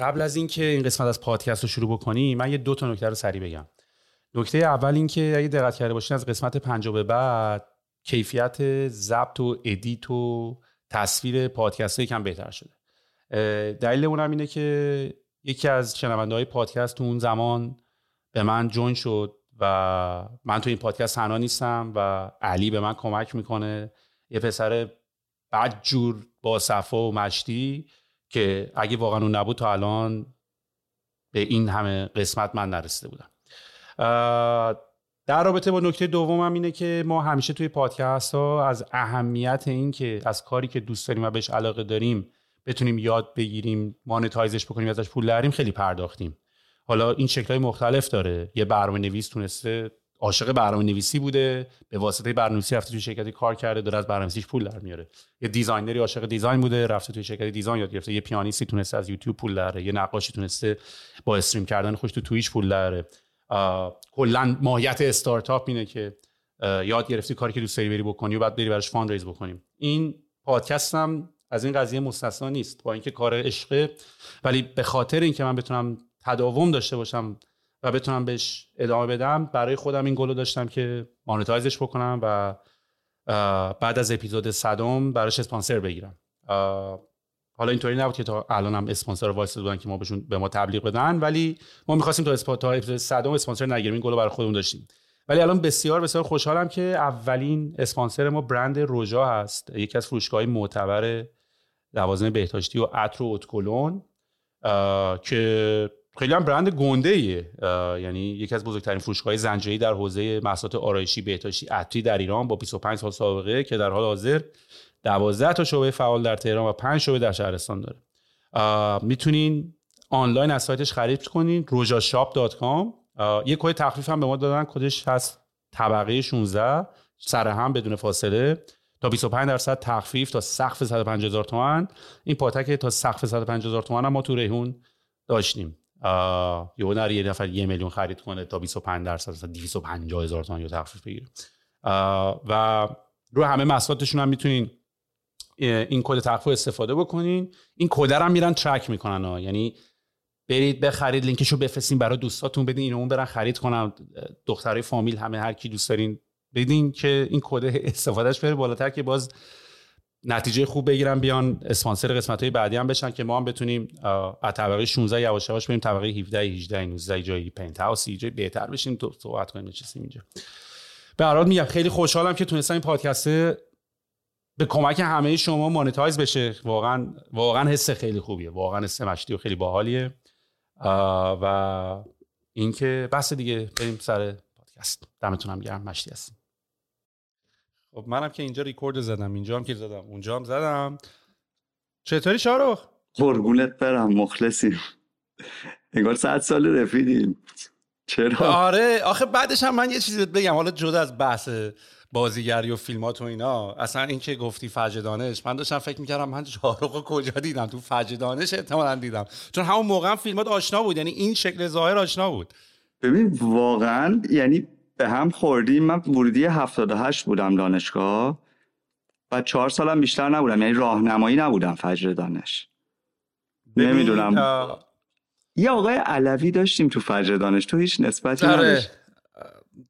قبل از اینکه این قسمت از پادکست رو شروع بکنیم من یه دو تا نکته رو سریع بگم. نکته اول اینکه اگه دقت کرده باشین از قسمت پنجاه به بعد کیفیت ضبط و edit و تصویر پادکست کم بهتر شده. دلیل اونم اینه که یکی از شنونده های پادکست تو اون زمان به من join شد و من تو این پادکست تنها نیستم و علی به من کمک می‌کنه. یه پسر بدجور با صفا و مشتی که اگه واقعا اون نبود تا الان به این همه قسمت من نرسیده بودم. در رابطه با نکته دومم اینه که ما همیشه توی پادکست ها از اهمیت این که از کاری که دوست داریم و بهش علاقه داریم بتونیم یاد بگیریم monetize ش بکنیم ازش پول دراریم خیلی پرداختیم. حالا این شکلهای مختلف داره. یه برنامه نویس تونسته عاشق برنامه نویسی بوده به واسطه برنامه نویسی رفته توی شرکتی کار کرده داره از برنامه نویسیش پول در میاره. یه designer ی عاشق design بوده رفته توی شرکت design یاد گرفته. یه پیانیستی تونسته از یوتیوب پول دراره یه نقاشی تونسته با stream کردن خودش تو Twitch پول دراره. کلا ماهیت استارتاپ اینه که یاد گرفتی کاری که دوست داری بری بکنی و بعد بری براش fund بکنیم. این پادکست هم از این قضیه مستثنا نیست با اینکه کار عشقه. ولی به خاطر اینکه من بتونم تداوم داشته باشم و بتونم بهش ادامه بدم. برای خودم این گلو داشتم که monetize ش بکنم و بعد از اپیزود صدم براش اسپانسر بگیرم. حالا اینطوری نبود که تا الان هم اسپانسر وایس بودن که ما بهشون به ما تبلیغ بدن ولی ما می‌خواستیم تا تا اپیزود صدم اسپانسر نگیریم. این گلو برای خودمون داشتیم. ولی الان بسیار بسیار خوشحالم که اولین اسپانسر ما برند روژا هست. یکی از فروشگاه معتبر لوازم بهداشتی و عطر و ادکلن که خیلی هم برند گنده ایه یعنی یکی از بزرگترین فروشگاه زنجیری در حوزه محصولات آرایشی بهداشتی عطری در ایران با 25 سال سابقه که در حال حاضر 12 تا شعبه فعال در تهران و 5 شعبه در شهرستان داره. می‌تونین آنلاین از سایتش خرید کنین rojashop.com یه کد تخفیف هم به ما دادن کدش هست طبقه 16 سر هم بدون فاصله. تا 25 درصد تخفیف تا سقف 150 هزار تومان این پاتک تا سقف 150 هزار تومان ما تو ریحون داشتیم. یهو نره یه نفر یه میلیون خرید کنه تا 25 درصد مثلا 250 هزار تومان تخفیف بگیره. و رو همه محصولاتشون هم می‌تونین این کد تخفیف استفاده بکنین. این کد هم میرن track می‌کنن ها. یعنی برید بخرید لینکشو بفرستین برای دوستاتون بدین اینو اون برن خرید کنن. دخترای فامیل همه هر کی دوست دارین بدین که این کد استفادهش بره بالاتر که باز نتیجه خوب بگیرن بیان اسپانسر قسمت های بعدی هم بشن که ما هم بتونیم از طبقه 16 یواش یواش بریم طبقه 17 18 19 جایی پنت هاوس جای بهتر بشیم. تو صحبت کنیم نشستیم اینجا. به هر میگم خیلی خوشحالم که تونستم این پادکست به کمک همه شما مانیتایز بشه. واقعا واقعا حس خیلی خوبیه. واقعا حس مشتی و خیلی باحالیه. و اینکه بس دیگه بریم سر پادکست. دمتون هم گرم. مشتی هستیم خب منم که اینجا ریکورد زدم اینجا هم که زدم اونجا هم زدم. چطوری شارخ قربونت برم مخلصیم. انگار صد سال رفیدیم چرا؟ آره آخه بعدش هم من یه چیزی بگم حالا جدا از بحث بازیگری و فیلمات و اینا اصلا این که گفتی فجر دانش من داشتم فکر می‌کردم من شاهرخ کجا دیدم؟ تو فجر دانش احتمالا دیدم. چون همون موقع هم فیلمات آشنا بود یعنی این شکل ظاهر آشنا بود. ببین واقعا یعنی به هم خوردیم. من ورودی 78 بودم دانشگاه و چهار سالم بیشتر نبودم. یعنی راهنمایی نبودم فجر دانش. نمی‌دونم. یه آقای علوی داشتیم تو فجر دانش. تو هیچ نسبتی نداشت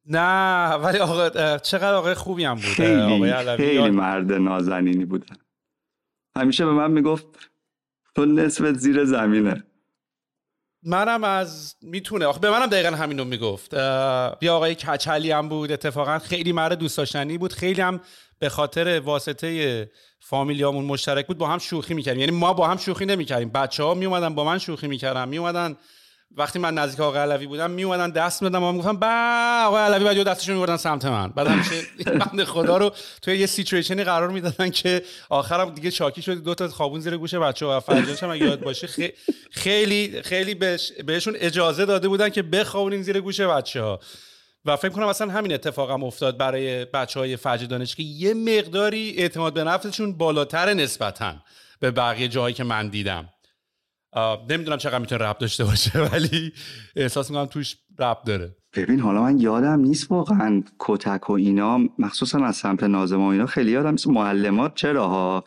نه ولی آقا چقدر آقای خوبی هم بود خیلی, خیلی مرد نازنینی بودن همیشه به من می‌گفت تو نصفت زیر زمینه. منم از می‌تونه. آخه به منم دقیقا همینو می‌گفت. بیا آقای کچلی هم بود اتفاقا. خیلی مرد دوست داشتنی بود. خیلی هم به خاطر واسطه فامیلیامون مشترک بود با هم شوخی می‌کردیم. یعنی ما با هم شوخی نمی‌کردیم. بچه ها میومدن با من شوخی می‌کردن. میومدن وقتی من نزدیک آقای علوی بودم می اومدن دست می‌دادم و می‌گفتم با آقای علوی بعد دستشون میبردن سمت من. بعد همیشه بنده خدا رو توی یه سیچویشنی قرار می‌دادن که آخرم دیگه چاکی شد دو تا خوابون زیر گوش بچه و فرجانش هم یاد باشه خیلی خیلی بهشون اجازه داده بودن که بخوابونین زیر گوش بچه ها و فکر کنم اصلا همین اتفاق هم افتاد برای بچه های فجر دانش که یه مقداری اعتماد به نفسشون بالاتر نسبتا به بقیه جاهایی که من دیدم. نمی‌دونم چقدر می‌تونه رب داشته باشه ولی احساس می‌کنم توش رب داره. ببین حالا من یادم نیست واقعا کتک و اینا مخصوصا از سمت نازم و اینا خیلی یادم نیست معلمات چرا ها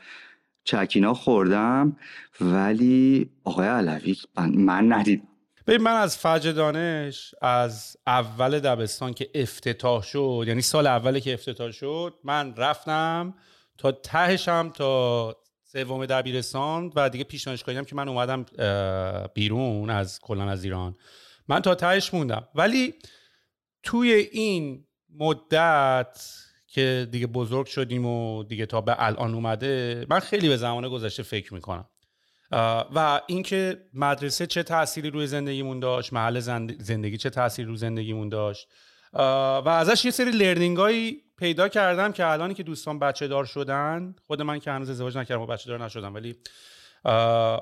چکینا خوردم ولی آقای علوی من ندیدم. ببین من از فجر دانش از اول دبستان که افتتاح شد یعنی سال اولی که افتتاح شد من رفتم تا تهشم تا سوم دبیرستان و دیگه پیش دانشگاهی هم که من اومدم بیرون از کلا از ایران. من تا تهش موندم. ولی توی این مدت که دیگه بزرگ شدیم و دیگه تا به الان اومده من خیلی به زمان گذشته فکر می‌کنم. و اینکه مدرسه چه تأثیری روی زندگیمون داشت محل زندگی چه تأثیری روی زندگیمون داشت و ازش یه سری لرنینگ هایی پیدا کردم که الانی که دوستان بچه دار شدن خود من که هنوز ازدواج نکردم و بچه دار نشدم ولی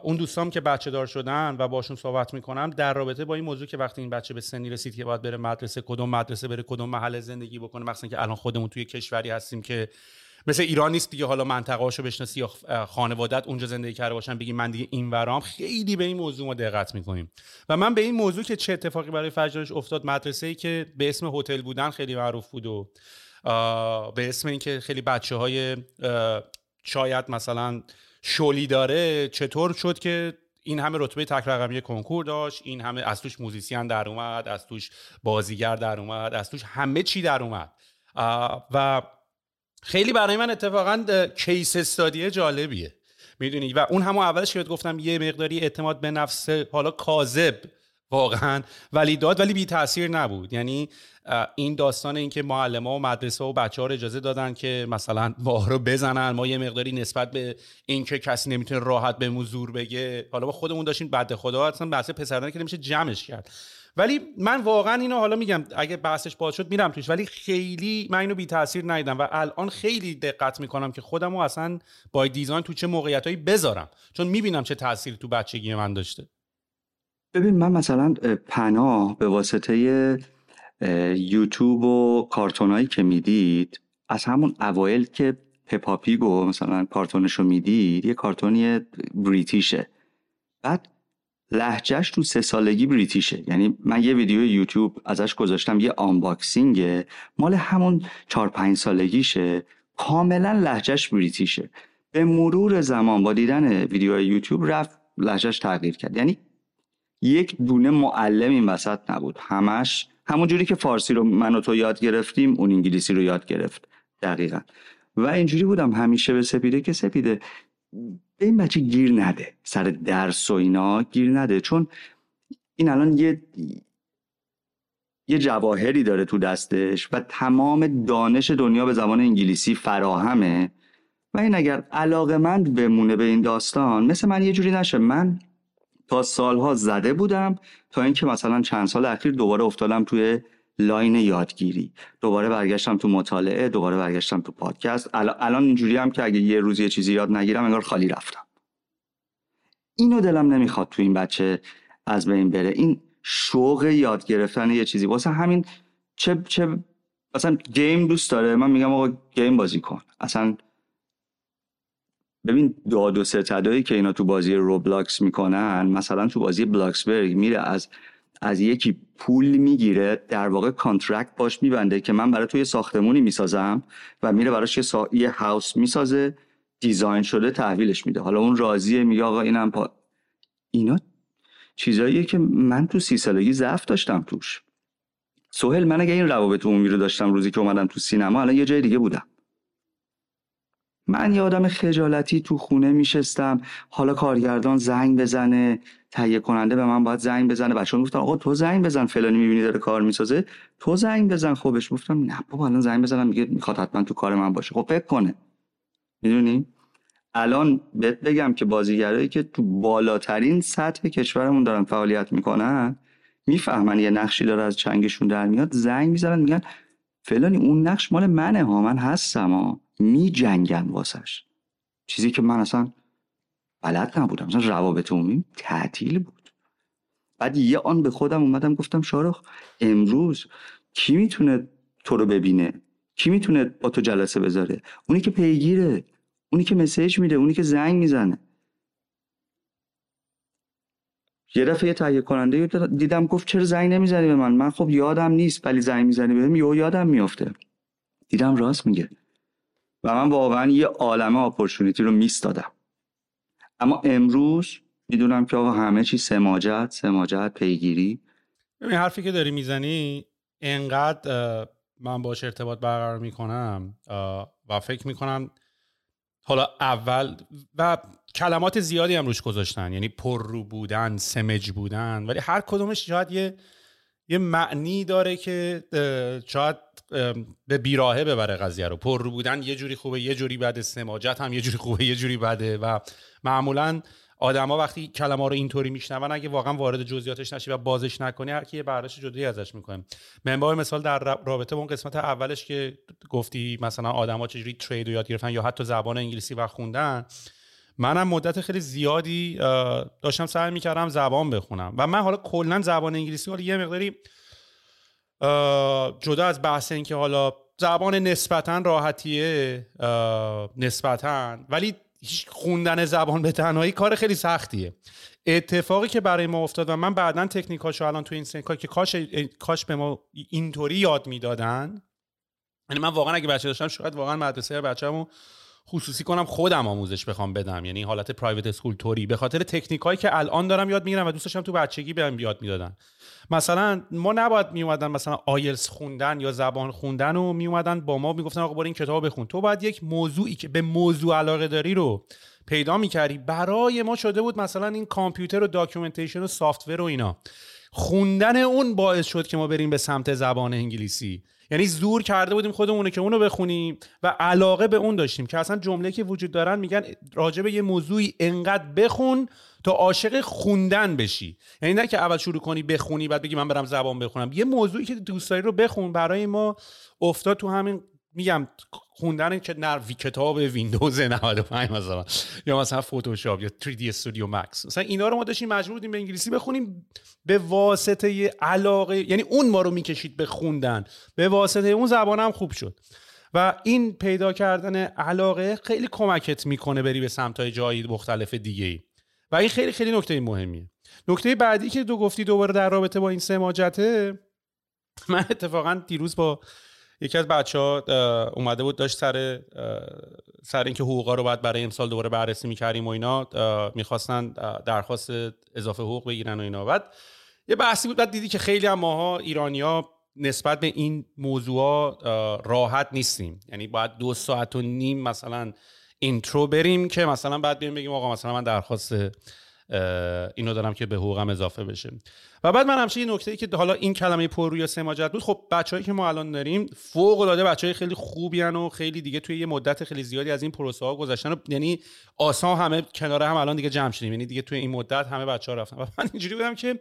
اون دوستام که بچه دار شدن و باشون صحبت می‌کنم در رابطه با این موضوع که وقتی این بچه به سنی رسید که باید بره مدرسه کدوم مدرسه بره کدوم محل زندگی بکنه مثلا که الان خودمون توی کشوری هستیم که مثل ایران نیست دیگه حالا منطقه هاشو بشناسی یا خانوادت اونجا زندگی کرده باشن بگی من دیگه این ورام. خیلی به این موضوع ما دقت می‌کنیم. و من به این موضوع که چه اتفاقی برای فجرش افتاد مدرسه ای که به اسم هتل بودن خیلی معروف بود و به اسم اینکه خیلی بچه های شاید مثلا شولی داره چطور شد که این همه رتبه تک رقمی کنکور داشت؟ این همه از توش موزیسین در اومد از توش بازیگر در اومد از توش همه چی در اومد. و خیلی برای من اتفاقا کیس استادی جالبیه. می‌دونی؟ و اون همون اولش که گفتم یه مقداری اعتماد به نفس حالا کاذب واقعا. ولی داد ولی بی تاثیر نبود. یعنی این داستان اینکه معلم ها و مدرسه و بچه ها رو اجازه دادن که مثلا ما رو بزنن ما یه مقداری نسبت به اینکه کسی نمی‌تونه راحت به زور بگه. حالا با خودمون داشتیم بعد خدا اصلا بحث پسردن که نمیشه جمعش کرد. ولی من واقعا اینو حالا میگم اگه بحثش باز شد میرم توش. ولی خیلی من اینو بی تاثیر ندیدم و الان خیلی دقت می‌کنم که خودمو اصلا با دیزاین تو چه موقعیتایی بذارم. چون می‌بینم چه تاثیری تو بچگی من داشته. ببین من مثلا پناه به واسطه یوتیوب و کارتونایی که می‌دید از همون اوایل که پپاپیگو مثلا کارتونشو می‌دید یه کارتونی بریتیشه. بعد لحجهش تو سه سالگی بریتیشه. یعنی من یه ویدیو یوتیوب ازش گذاشتم یه آنباکسینگه مال همون چهار پنج سالگیشه. کاملا لحجهش بریتیشه. به مرور زمان با دیدن ویدیو یوتیوب رفت لحجهش تغییر کرد. یعنی یک دونه معلم این وسط نبود. همش همون جوری که فارسی رو من و تو یاد گرفتیم اون انگلیسی رو یاد گرفت. دقیقا. و اینجوری بودم. همیشه به سپیده که سپیده. به این بچه گیر نده. سر درس و اینا گیر نده. چون این الان یه یه جواهری داره تو دستش و تمام دانش دنیا به زبان انگلیسی فراهمه. و این اگر علاقه بمونه به این داستان مثل من یه جوری نشه. من سالها زده بودم تا اینکه مثلا چند سال اخیر دوباره افتادم توی لاین یادگیری. دوباره برگشتم تو مطالعه دوباره برگشتم تو پادکست. الان اینجوری هم که اگه یه روز یه چیزی یاد نگیرم انگار خالی رفتم. اینو دلم نمی‌خواد تو این بچه از بین بره. این شوق یاد گرفتن یه چیزی. واسه همین چه چه مثلا game دوست داره. من میگم آقا game بازی کن. اصلا ببین داد و ستدایی که اینا تو بازی Roblox می‌کنن مثلا تو بازی Bloxburg میره از از یکی پول می‌گیره در واقع contract باهاش میبنده که من برای توی ساختمونی می‌سازم و میره براش یه, سا... یه house می‌سازه دیزاین شده تحویلش میده. حالا اون راضیه میگه آقا اینم پا... اینا چیزاییه که من تو سی سالگی ضعف داشتم توش. سهل من اگه این روابط عمومی رو داشتم روزی که اومدم تو سینما الان یه جای دیگه بودم. من یه آدم خجالتی تو خونه میشستم. حالا کارگردان زنگ بزنه تهیه کننده به من باید زنگ بزنه. بچه‌ها گفتن آقا تو زنگ بزن فلانی می‌بینی داره کار می‌سازه. تو زنگ بزن. خبش گفتم نه بابا الان زنگ بزنم میگه می‌خواد حتما تو کار من باشه. خب فکر کنه. می‌دونی؟ الان بهت بگم که بازیگرایی که تو بالاترین سطح کشورمون دارن فعالیت می‌کنن می‌فهمن یه نقشی داره از چنگشون در میاد زنگ می‌زنن میگن فلانی اون نقش مال منه ها من هستم ها. می جنگن واسش. چیزی که من اصلا بلد نبودم. مثلا روابط عمومی تعطیل بود. بعد یه آن به خودم اومدم گفتم شارخ امروز کی می‌تونه تو رو ببینه؟ کی می‌تونه با تو جلسه بذاره؟ اونی که پیگیره اونی که مسیج میده اونی که زنگ می‌زنه. یه دفعه یه تهیه کننده دیدم گفت چرا زنگ نمی‌زنی به من؟ من خب یادم نیست ولی زنگ می‌زنی بهم یهو یادم میافته. دیدم راست میگه. و من واقعا یه عالمه اپورتونیتی رو میستادم اما امروز می‌دونم که آقا همه چی سماجت سماجت پیگیری. ببین حرفی که داری می‌زنی انقدر من باش ارتباط برقرار می‌کنم و فکر می‌کنم حالا اول و کلمات زیادی هم روش گذاشتن. یعنی پررو بودن سمج بودن ولی هر کدومش شاید یه یه معنی داره که شاید به بیراهه ببره قضیه رو. پر رو بودن یه جوری خوبه یه جوری بده. سماجت هم یه جوری خوبه یه جوری بده. و معمولا آدما وقتی کلمه رو اینطوری میشنون اگه واقعا وارد جزئیاتش نشی و بازش نکنی هر کی برداشت جدایی ازش می‌کنه. من مثال در رابطه با اون قسمت اولش که گفتی مثلا آدما چجوری ترید رو یاد گرفتن یا حتی زبان انگلیسی و خوندن منم مدت خیلی زیادی داشتم سعی می‌کردم زبان بخونم. و من حالا کلا زبان انگلیسی حالا یه مقداری جدا از بحث این که حالا زبان نسبتا راحتیه نسبتا ولی خوندن زبان به تنهایی کار خیلی سختیه. اتفاقی که برای ما افتاد و من بعدا تکنیکاشو الان تو این سنکا که کاش کاش به ما اینطوری یاد می‌دادن یعنی من واقعا اگه بچه داشتم شاید واقعا مدرسه بچه‌مو خصوصی کنم خودم آموزش بخوام بدم. یعنی حالت پرایوت اسکول توری به خاطر تکنیکایی که الان دارم یاد می‌گیرم و دوستشم تو بچگی بهم یاد می‌دادن. مثلا ما نباید میومدن مثلا آیلز خوندن یا زبان خوندن و میومدن با ما می‌گفتن آقا برو این کتاب بخون. تو باید یک موضوعی که به موضوع علاقه داری رو پیدا می‌کردی. برای ما شده بود مثلا این کامپیوتر و documentation و software و اینا. خوندن اون باعث شد که ما بریم به سمت زبان انگلیسی. یعنی زور کرده بودیم خودمونو که اونو بخونیم و علاقه به اون داشتیم که اصلا جمله که وجود دارن میگن راجع به یه موضوعی انقدر بخون تا عاشق خوندن بشی. یعنی نه که اول شروع کنی بخونی بعد بگی من برم زبان بخونم. یه موضوعی که دوست داری رو بخون. برای ما افتاد تو همین میگم خوندن که نروی کتاب ویندوز 95 مثلا. یا مثلا فتوشاپ یا 3D استودیو مکس. مثلا اینا رو ما داشتیم مجبور بودیم به انگلیسی بخونیم به واسطه علاقه یعنی اون ما رو می‌کشید به خوندن. به واسطه اون زبان هم خوب شد. و این پیدا کردن علاقه خیلی کمکت می‌کنه بری به سمت های جایی مختلف دیگه ای و این خیلی خیلی نکته مهمیه. نکته بعدی که دو گفتی دوباره در رابطه با این سماجته من اتفاقا دیروز با یکی از بچه ها اومده بود داشت سر سر اینکه حقوقا رو باید برای امسال دوباره بررسی می‌کردیم و اینا می‌خواستن درخواست اضافه حقوق بگیرن و اینا. بعد یه بحثی بود بعد دیدی که خیلی هم ماها ایرانیا نسبت به این موضوع راحت نیستیم. یعنی باید دو ساعت و نیم مثلا اینترو بریم که مثلا بعد بیایم بگیم آقا مثلا من درخواست اینو دارم که به حقوقم اضافه بشه. و بعد من همچنین این نکته ای که حالا این کلمه پررویی سماجت بود خب بچههایی که ما الان داریم فوق العاده بچهای خیلی خوبی و خیلی دیگه توی یه مدت خیلی زیادی از این پروسه ها گذشتن یعنی آسان همه کنار هم الان دیگه جمع شدیم. یعنی دیگه توی این مدت همه بچه ها رفتن. و من اینجوری بودم که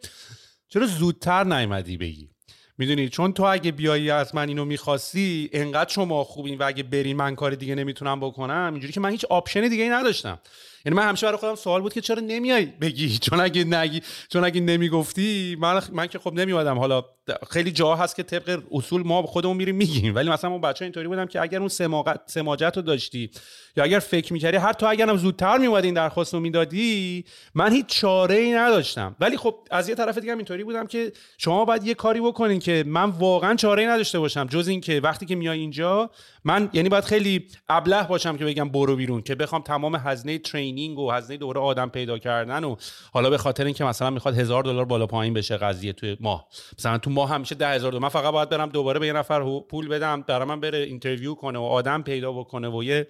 چرا زودتر نیومدی بگی؟ می‌دونی؟ چون تو اگه بیایی از من اینو می‌خواستی انقدر شما خوبین و اگه بری من کار دیگه نمی‌تونم بکنم اینجوری که من هیچ option دیگه ای نداشتم. یعنی من همیشه برای خودم سوال بود که چرا نمیای بگی؟ چون اگه نگی چون اگه نمی‌گفتی من من که خب نمیومدم. حالا خیلی جا هست که طبق اصول ما خودمون میریم میگیم ولی مثلا اون بچه اینطوری بودم که اگر اون سماجت رو داشتی یا اگر فکر می‌کردی هر تو اگرم زودتر میومدی این درخواست رو می‌دادی من هیچ چاره ای نداشتم. ولی خب از یه طرف دیگه اینطوری بودم که شما باید یه کاری بکنین که من واقعا چاره ای نداشته باشم. جز اینکه وقتی که میای اینجا من یعنی باید خیلی ابله باشم که بگم برو بیرون که بخوام تمام هزینه training و هزینه دوره آدم پیدا کردن و حالا به خاطر اینکه مثلا می‌خواد هزار دلار بالا پایین بشه قضیه توی ماه. مثلا تو ماه همیشه ده هزار من فقط باید برم دوباره به یه نفر پول بدم برای من بره interview کنه و آدم پیدا بکنه و یه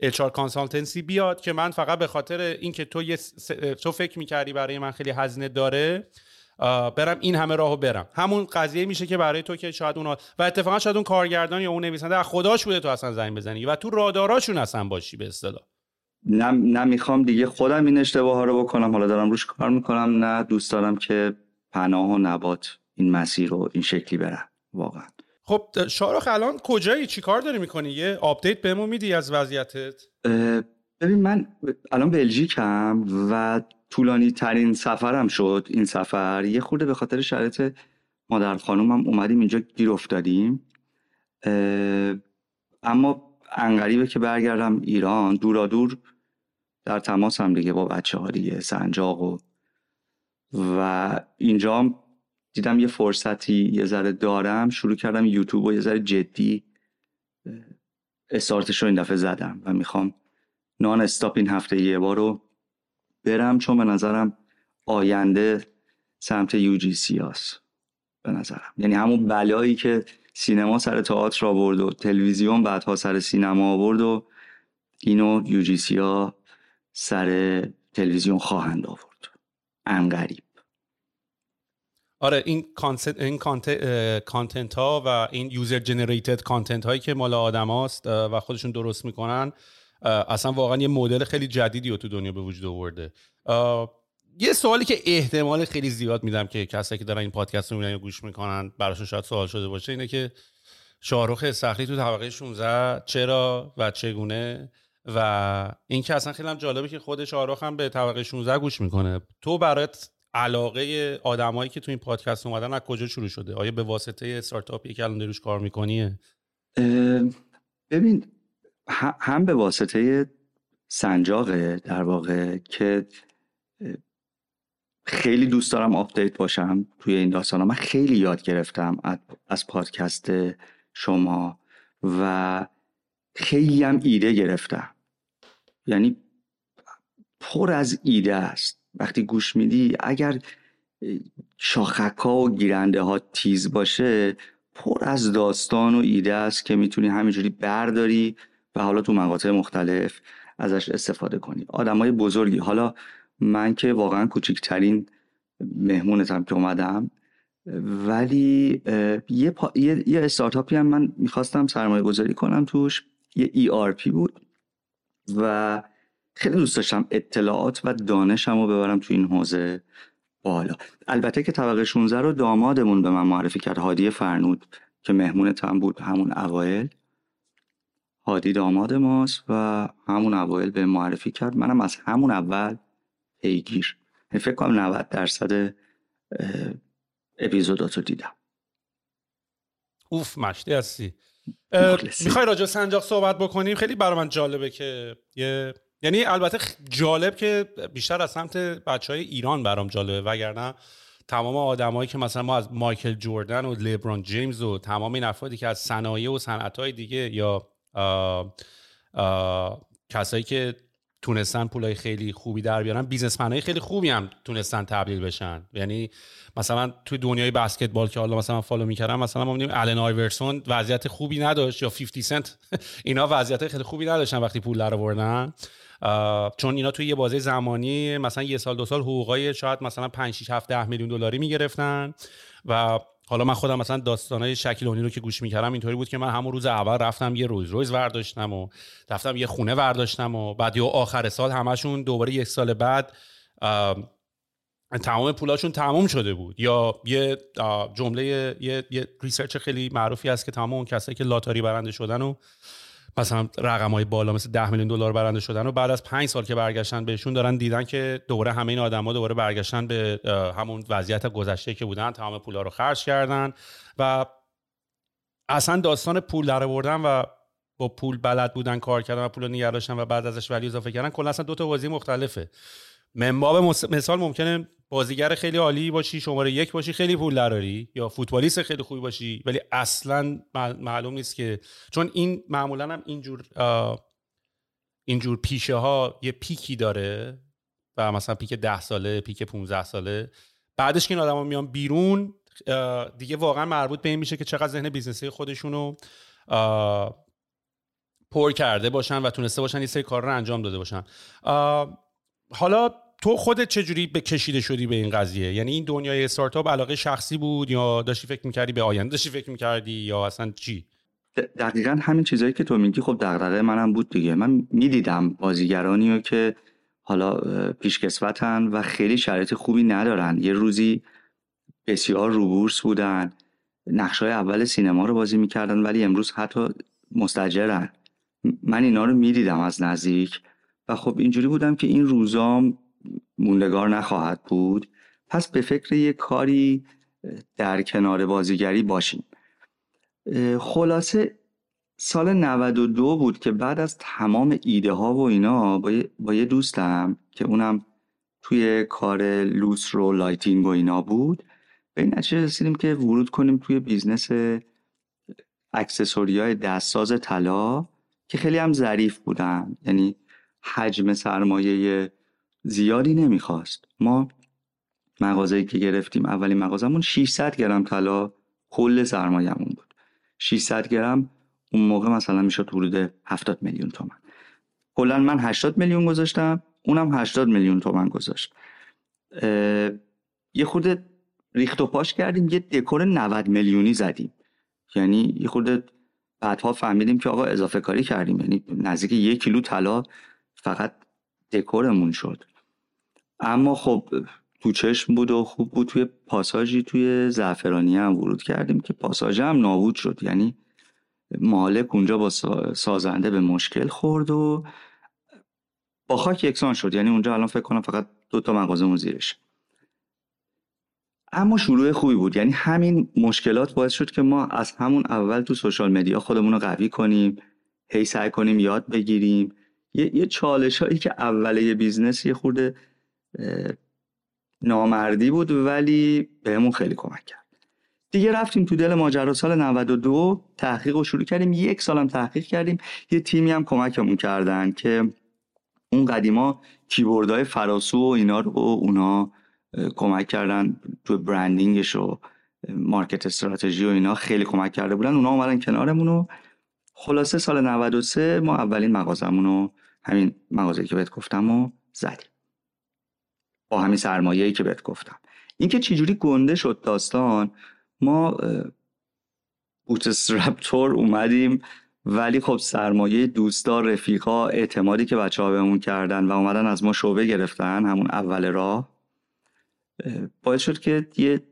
HR consultancy بیاد که من فقط به خاطر اینکه تو یه تو فکر می‌کردی برای من خیلی هزینه داره برم این همه راهو برم. همون قضیه میشه که برای تو که شاید اون و اتفاقا شاید اون کارگردان یا اون نویسنده از خداش بوده تو اصلا زنگ بزنی و تو راداراشون اصلا باشی به اصطلاح. نه نمی‌خوام دیگه خودم این اشتباه ها رو بکنم. حالا دارم روش کار می‌کنم نه دوست دارم که پناه و نبات این مسیر رو این شکلی برن. واقعا. خب شاهرخ الان کجایی؟ چی کار داری می‌کنی؟ یه update بهمون میدی از وضعیتت؟ ببین من الان بلژیکم و طولانی ترین سفرم شد این سفر. یه خورده به خاطر شرایط مادر خانومم اومدیم اینجا گیر افتادیم. اما انقریبه که برگردم ایران دورا دور در تماس هم دیگه با بچه ها دیگه سنجاق و و اینجا دیدم یه فرصتی یه ذره دارم شروع کردم یوتیوب و یه ذره جدی استارتش رو این دفعه زدم و می‌خوام نان استاپ این هفته یه بار رو برم چون به نظرم آینده سمت یو جی سی به نظرم. یعنی همون بلایی که سینما سر تئاتر آورد و تلویزیون بعدها سر سینما آورد و اینو UGC ها سر تلویزیون خواهند آورد. عنقریب آره این content این content ها و این user generated content هایی که مال آدم هاست و خودشون درست می‌کنن اصلا واقعا یه مدل خیلی جدیدی رو تو دنیا به وجود آورده. یه سوالی که احتمال خیلی زیاد میدم که کسایی که دارن این پادکست رو می‌بینن یا گوش می‌کنن براشون شاید سوال شده باشه اینه که شاهرخ استخری تو طبقه 16 چرا و چگونه و این که اصلا خیلی هم جالبه که خود شاهرخ هم به طبقه 16 گوش می‌کنه. تو برات علاقه آدمایی که تو این پادکست اومدن از کجا شروع شده؟ آیا به واسطه استارتاپی که الان روش کار میکنیه؟ ببین هم به واسطه سنجاقه در واقع که خیلی دوست دارم update باشم توی این داستان من خیلی یاد گرفتم از پادکست شما و خیلی هم ایده گرفتم. یعنی پر از ایده است. وقتی گوش میدی اگر شاخک و گیرنده ها تیز باشه پر از داستان و ایده است که می‌تونی همینجوری برداری و حالا تو مقاطع مختلف ازش استفاده کنی. آدمای بزرگی. حالا من که واقعا کوچکترین مهمونتم که اومدم ولی یه, پا... یه... یه استارتاپی هم من می‌خواستم سرمایه گذاری کنم توش. یه ERP بود و خیلی دوست داشتم اطلاعات و دانشم رو ببرم تو این حوزه بالا. البته که طبقه 16 رو دامادمون به من معرفی کرد. هادی فرنود که مهمونتم بود همون اوایل. هادی داماد ماست و همون اوایل به معرفی کرد. منم از همون اول پیگیر. فکر کنم 90 درصد اپیزودات دیدم. اوف مشتی هستی. می‌خوای راجع سنجاق صحبت بکنیم؟ خیلی برای من جالبه که یه یعنی البته جالب که بیشتر از سمت بچه های ایران برام جالبه وگرنه تمام آدمایی که مثلا ما از مایکل جوردن و لیبرون جیمز و تمام این افرادی که از صنایع و صنعت های دیگه یا کسایی که تونستن پولای خیلی خوبی در بیارن. businessman ای خیلی خوبی هم تونستن تبدیل بشن. یعنی مثلا توی دنیای بسکتبال که حالا مثلا follow می‌کردم مثلا ما می‌دونیم الن آیورسون وضعیت خوبی نداشت یا 50 Cent اینا وضعیت خیلی خوبی نداشتن وقتی پول در آوردن. چون اینا توی یه بازه زمانی مثلا یه سال دو سال حقوقای شاید مثلا 5 6 7 10 میلیون دلاری می‌گرفتن و حالا من خودم مثلا داستانای شکیل اونیل رو که گوش می‌کردم اینطوری بود که من همون روز اول رفتم یه رولز رویس ورداشتم و رفتم یه خونه ورداشتم و بعد یا آخر سال همشون دوباره یک سال بعد تمام پولاشون تمام شده بود. یا یه جمله یه, یه research خیلی معروفی هست که تمام اون کسایی که لاتاری برنده شدن و مثلا رقم های بالا مثل 10 میلیون دلار برنده شدن و بعد از پنج سال که برگشتن بهشون دارن دیدن که دوباره همه این آدما دوباره برگشتن به همون وضعیت گذشته که بودن تمام پولا رو خرج کردن و اصلا داستان پول در آوردن و با پول بلد بودن کار کردن و پول نگه و بعد ازش ولی اضافه کردن کلا اصلا دو تا بازی مختلفه. منباب مثال ممکنه بازیگر خیلی عالی باشی شماره یک باشی خیلی پول دراری. یا فوتبالیست خیلی خوبی باشی ولی اصلا معلوم نیست که چون این معمولا هم اینجور اینجور پیشه ها یه peak ی داره و مثلا peak ده ساله peak 15 ساله. بعدش که این آدما میان بیرون دیگه واقعا مربوط به این میشه که چقدر ذهن business ی خودشونو پر کرده باشن و تونسته باشن یه سری کار رو انجام داده باشن. حالا تو خودت چجوری به کشیده شدی به این قضیه؟ یعنی این دنیای استارتاپ علاقه شخصی بود یا داشتی فکر می‌کردی به آینده داشتی فکر می‌کردی یا اصلا چی؟ دقیقا همین چیزهایی که تو میگی خب دغدغه منم بود دیگه. من می‌دیدم بازیگرانی رو که حالا پیشکسوتن و خیلی شرایط خوبی ندارن. یه روزی بسیار روبورس بودن. نقشای اول سینما رو بازی می‌کردن ولی امروز حتی مستجرن. من اینا رو می‌دیدم از نزدیک. و خب اینجوری بودم که این روزام موندگار نخواهد بود پس به فکر یه کاری در کنار بازیگری باشیم. خلاصه سال 92 بود که بعد از تمام ایده ها و اینا با یه دوستم که اونم توی کار لوستر و lighting و اینا بود به این نتیجه رسیدیم که ورود کنیم توی business accessory های دستساز طلا که خیلی هم ظریف بودن. یعنی حجم سرمایه زیادی نمی‌خواست. ما مغازه‌ای که گرفتیم اولین مغازمون 600 گرم طلا کل سرمایه‌مون بود. 600 گرم اون موقع مثلا می‌شد حدود 70 میلیون تومن کلا من 80 میلیون گذاشتم اونم 80 میلیون تومن گذاشت. یه خورده ریخت و پاش کردیم یه دکور 90 میلیونی زدیم. یعنی یه خورده بعدها فهمیدیم که آقا اضافه کاری کردیم. یعنی نزدیک یک کیلو طلا فقط دکورمون شد. اما خب تو چشم بود و خوب بود. توی پاساژی توی زعفرانی هم ورود کردیم که پاساژ هم نابود شد. یعنی مالک اونجا با سازنده به مشکل خورد و با خاک یکسان شد. یعنی اونجا الان فکر کنم فقط دو تا مغازه زیرش. اما شروع خوبی بود. یعنی همین مشکلات باعث شد که ما از همون اول تو سوشال مدیا خودمون رو قوی کنیم هی سعی کنیم یاد بگیریم. یه, یه چالش هایی که اوله یه business یه خورده نامردی بود ولی بهمون خیلی کمک کرد. دیگه رفتیم تو دل ماجرا سال 92 تحقیق رو شروع کردیم. یک سالم تحقیق کردیم. یه تیمی هم کمکمون کردن که اون قدیما کیبوردهای فراسو و اینا رو اونا کمک کردن تو branding ش و market strategy و اینا خیلی کمک کرده بودن. اونا اومدن کنارمون و خلاصه سال 93 ما اولین مغازمون رو همین مغازه که بهت گفتم و زدیم. با همین سرمایه‌ای که بهت گفتم. اینکه چجوری گنده شد داستان ما بوتسترپتور اومدیم ولی خب سرمایه دوستا رفیقا اعتمادی که بچه ها بهمون کردن و اومدن از ما شعبه گرفتن همون اول راه باعث شد که یه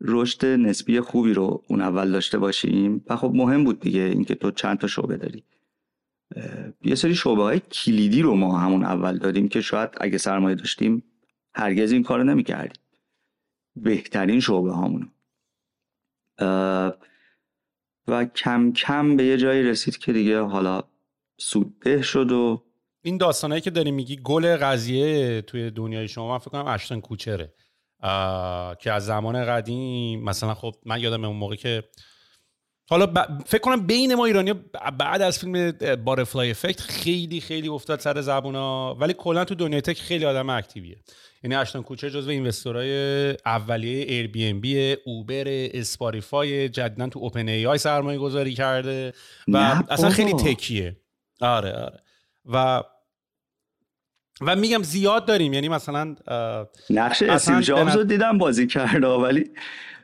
رشد نسبی خوبی رو اون اول داشته باشیم و خب مهم بود دیگه اینکه تو چند تا شعبه داری. یه سری شعبه های کلیدی رو ما همون اول دادیم که شاید اگه سرمایه داشتیم هرگز این کارو نمی‌کردیم. بهترین شعبه هامونو. و کم کم به یه جایی رسید که دیگه حالا سودده شد و این داستانهایی که داری میگی گل قضیه توی دنیای شما من فکر کنم اشتن کوچره. که از زمان قدیم مثلا خب من یادم اون موقع که حالا فکر کنم بین ما ایرانی بعد از فیلم Butterfly Effect خیلی خیلی افتاد سر زبونا. ولی کلا تو دنیای tech خیلی آدم active یه. یعنی اشتون کوچر جزو investor های اولیه Airbnb Uber Spotify جدیدا تو OpenAI سرمایه گذاری کرده. و اصلا خیلی tech یه. آره آره. و و میگم زیاد داریم یعنی مثلا نقش استیو جابز رو دیدم بازی کرده ولی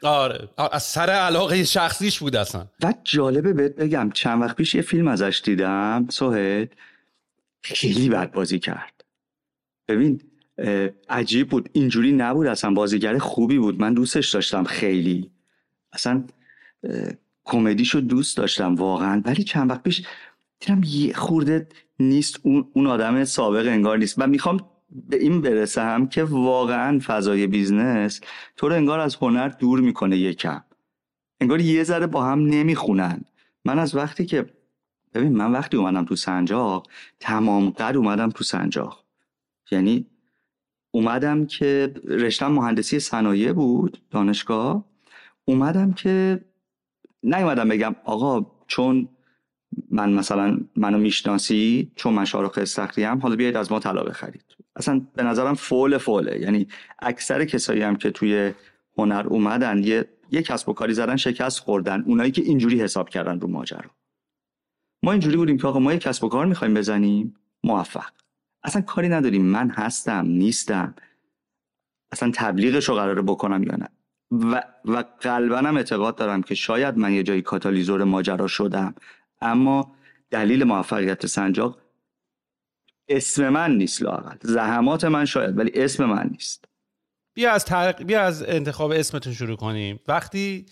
آره از سر علاقه شخصیش بود اصلا. و جالبه بهت بگم چند وقت پیش یه فیلم ازش دیدم سوهد خیلی بد بازی کرد. ببین عجیب بود اینجوری نبود اصلا بازیگر خوبی بود من دوستش داشتم خیلی. اصلا کمدیشو دوست داشتم واقعا ولی چند وقت پیش دیدم یه خورده نیست اون, اون آدم سابق انگار نیست. و می‌خوام به این برسم که واقعا فضای business تو رو انگار از هنر دور می‌کنه یکم انگار یه ذره با هم نمی‌خونن. من از وقتی که ببین من وقتی اومدم تو سنجاق تمام قد اومدم تو سنجاق. یعنی اومدم که رشتم مهندسی صنایع بود دانشگاه. اومدم که نیومدم بگم آقا چون من مثلا منو می‌شناسی چون من شارخ استخری هم حالا بیاید از ما طلا بخرید. اصلا به نظرم فول فوله. یعنی اکثر کسایی هم که توی هنر اومدن یه یه کسب و کاری زدن شکست خوردن. اونایی که اینجوری حساب کردن رو ماجرا. ما اینجوری بودیم که آقا ما یه کسب و کار می‌خوایم بزنیم. موفق. اصلا کاری نداریم. من هستم نیستم. اصلا تبلیغش رو قراره بکنم یا نه؟ و, و قلبا هم اعتقاد دارم که شاید من یه جایی کاتالیزور ماجرا شدم. اما دلیل موفقیت سنجاق اسم من نیست لاقل زحمات من شاید ولی اسم من نیست. بیا از, بیا از انتخاب اسمتون شروع کنیم. وقتی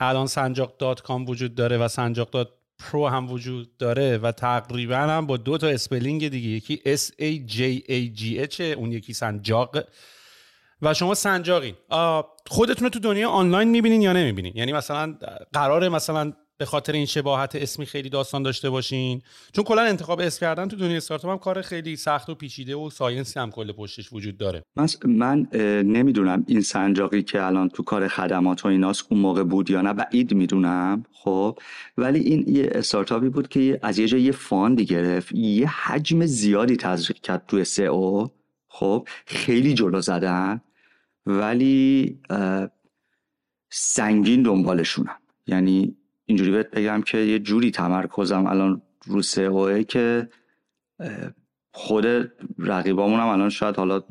الان سنجاق dot com وجود داره و سنجاق dot pro هم وجود داره و تقریبا هم با دو تا spelling دیگه یکی S A J A G H اون یکی سنجاق. و شما سنجاقین. خودتون تو دنیا آنلاین می‌بینین یا نمی‌بینین؟ یعنی مثلا قراره مثلا به خاطر این شباهت اسمی خیلی داستان داشته باشین. چون کلا انتخاب اسم کردن تو دنیای استارتاپ هم کار خیلی سخت و پیچیده و science ی هم کل پشتش وجود داره. من, من نمی‌دونم این سنجاقی که الان تو کار خدمات و ایناست اون موقع بود یا نه بعید می‌دونم خب. ولی این یه استارتاپی بود که از یه جای یه fund ی گرفت یه حجم زیادی تزریق کرد تو سئو خب. خیلی جلو زدن ولی سنگین دنبالشونم یعنی اینجوری بهت بگم که یه جوری تمرکزم الان رو سئو که خود رقیبامون هم الان شاید حالا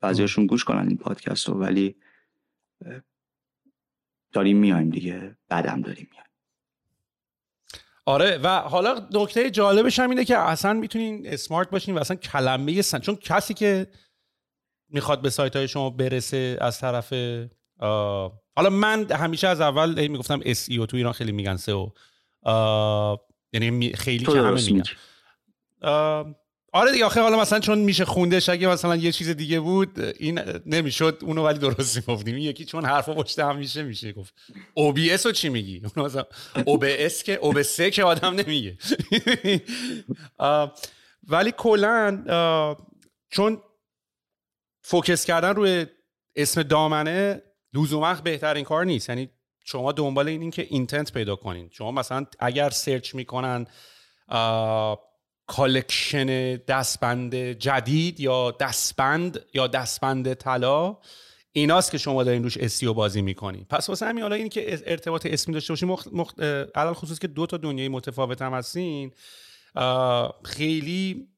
بعضیاشون گوش کنن این پادکست رو ولی داریم میایم دیگه بعدم داریم میایم. آره و حالا نکته جالبش هم اینه که اصلا می‌تونین اسمارت باشین و اصلا کلمه سن چون کسی که می‌خواد به سایت های شما برسه از طرف حالا من همیشه از اول می‌گفتم SEO تو ایران خیلی میگن سئو یعنی خیلی که همه میگن. آره دیگه آخه حالا مثلا چون میشه خوندش اگه مثلا یه چیز دیگه بود این نمی‌شد اونو ولی درست می‌گفتیم. یکی چون حرفا پشت هم میشه میشه گفت. OBS رو چی میگی؟ اونو مثلا OBS که OBS که آدم نمیگه. ولی کلا چون focus کردن روی اسم دامنه لزوما بهترین کار نیست. یعنی شما دنبال این که intent پیدا کنین. شما مثلا اگر search می‌کنن collection دستبند جدید یا دستبند یا دستبند طلا ایناست که شما دارین روش SEO بازی می‌کنین. پس واسه همین حالا این که ارتباط اسمی داشته باشین مخ... مخ... علال خصوص که دو تا دنیای متفاوت هم هستین خیلی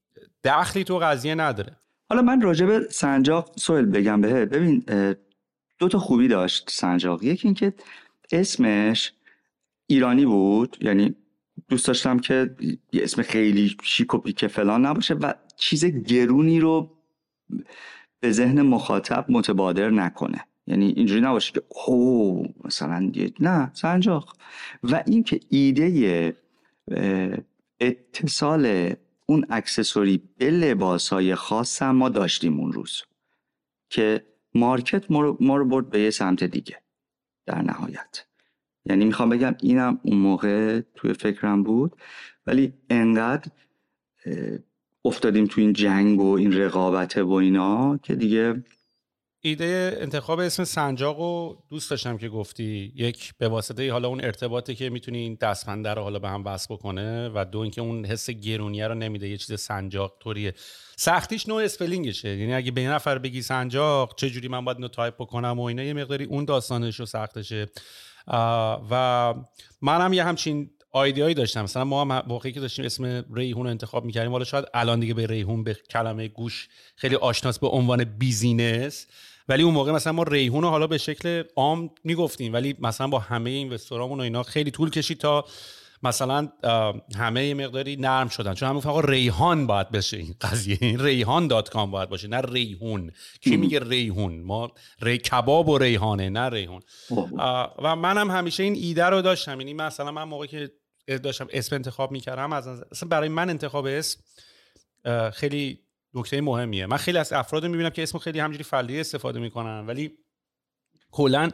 دخلی تو قضیه نداره. حالا من راجع سنجاق سوال بگم بهت. ببین دو تا خوبی داشت سنجاق. یکی اینکه اسمش ایرانی بود یعنی دوست داشتم که اسم خیلی شیک و پیک فلان نباشه و چیز گرونی رو به ذهن مخاطب متبادر نکنه. یعنی اینجوری نباشه که او مثلا نه سنجاق. و اینکه ایده اتصال اون اکسسوری به لباس های خاص ما داشتیم اون روز که مارکت ما رو برد به یه سمت دیگه در نهایت. یعنی می‌خوام بگم اینم اون موقع توی فکرم بود ولی انقدر افتادیم تو این جنگ و این رقابت و اینا که دیگه ایده انتخاب اسم سنجاق رو دوست داشتم که گفتی. یک به واسطه حالا اون ارتباطی که می‌تونی این دستبنده رو حالا به هم وصل بکنه و دو اینکه اون حس گرونیه رو نمیده. یه چیز سنجاق طوریه. سختیش نوع spelling شه. یعنی اگه یه نفر بگی سنجاق چه جوری من باید اینو تایپ بکنم و اینا یه مقداری اون داستانش رو سخته و منم یه همچین idea یی داشتم. مثلا ما هم موقعی که داشتیم اسم ریحون رو انتخاب می‌کردیم حالا شاید الان دیگه به ریحون به کلمه گوش خیلی آشناس به عنوان business. ولی اون موقع مثلا ما ریحون رو حالا به شکل عام می‌گفتیم ولی مثلا با همه این و اینا خیلی طول کشید تا مثلا همه یه مقداری نرم شدن. چون همون فقط ریحان باید بشه این قضیه. ریحان dot com باید باشه نه ریحون. کی میگه ریحون؟ ما ری کباب و ریحانه نه ریحون. و منم همیشه این ایده رو داشتم. یعنی مثلا من موقعی که داشتم اسم انتخاب می‌کردم از اصلا برای من انتخاب اسم خیلی نکته مهمیه. من خیلی از افراد می‌بینم که اسم خیلی همجوری فردی استفاده می‌کنن ولی کلا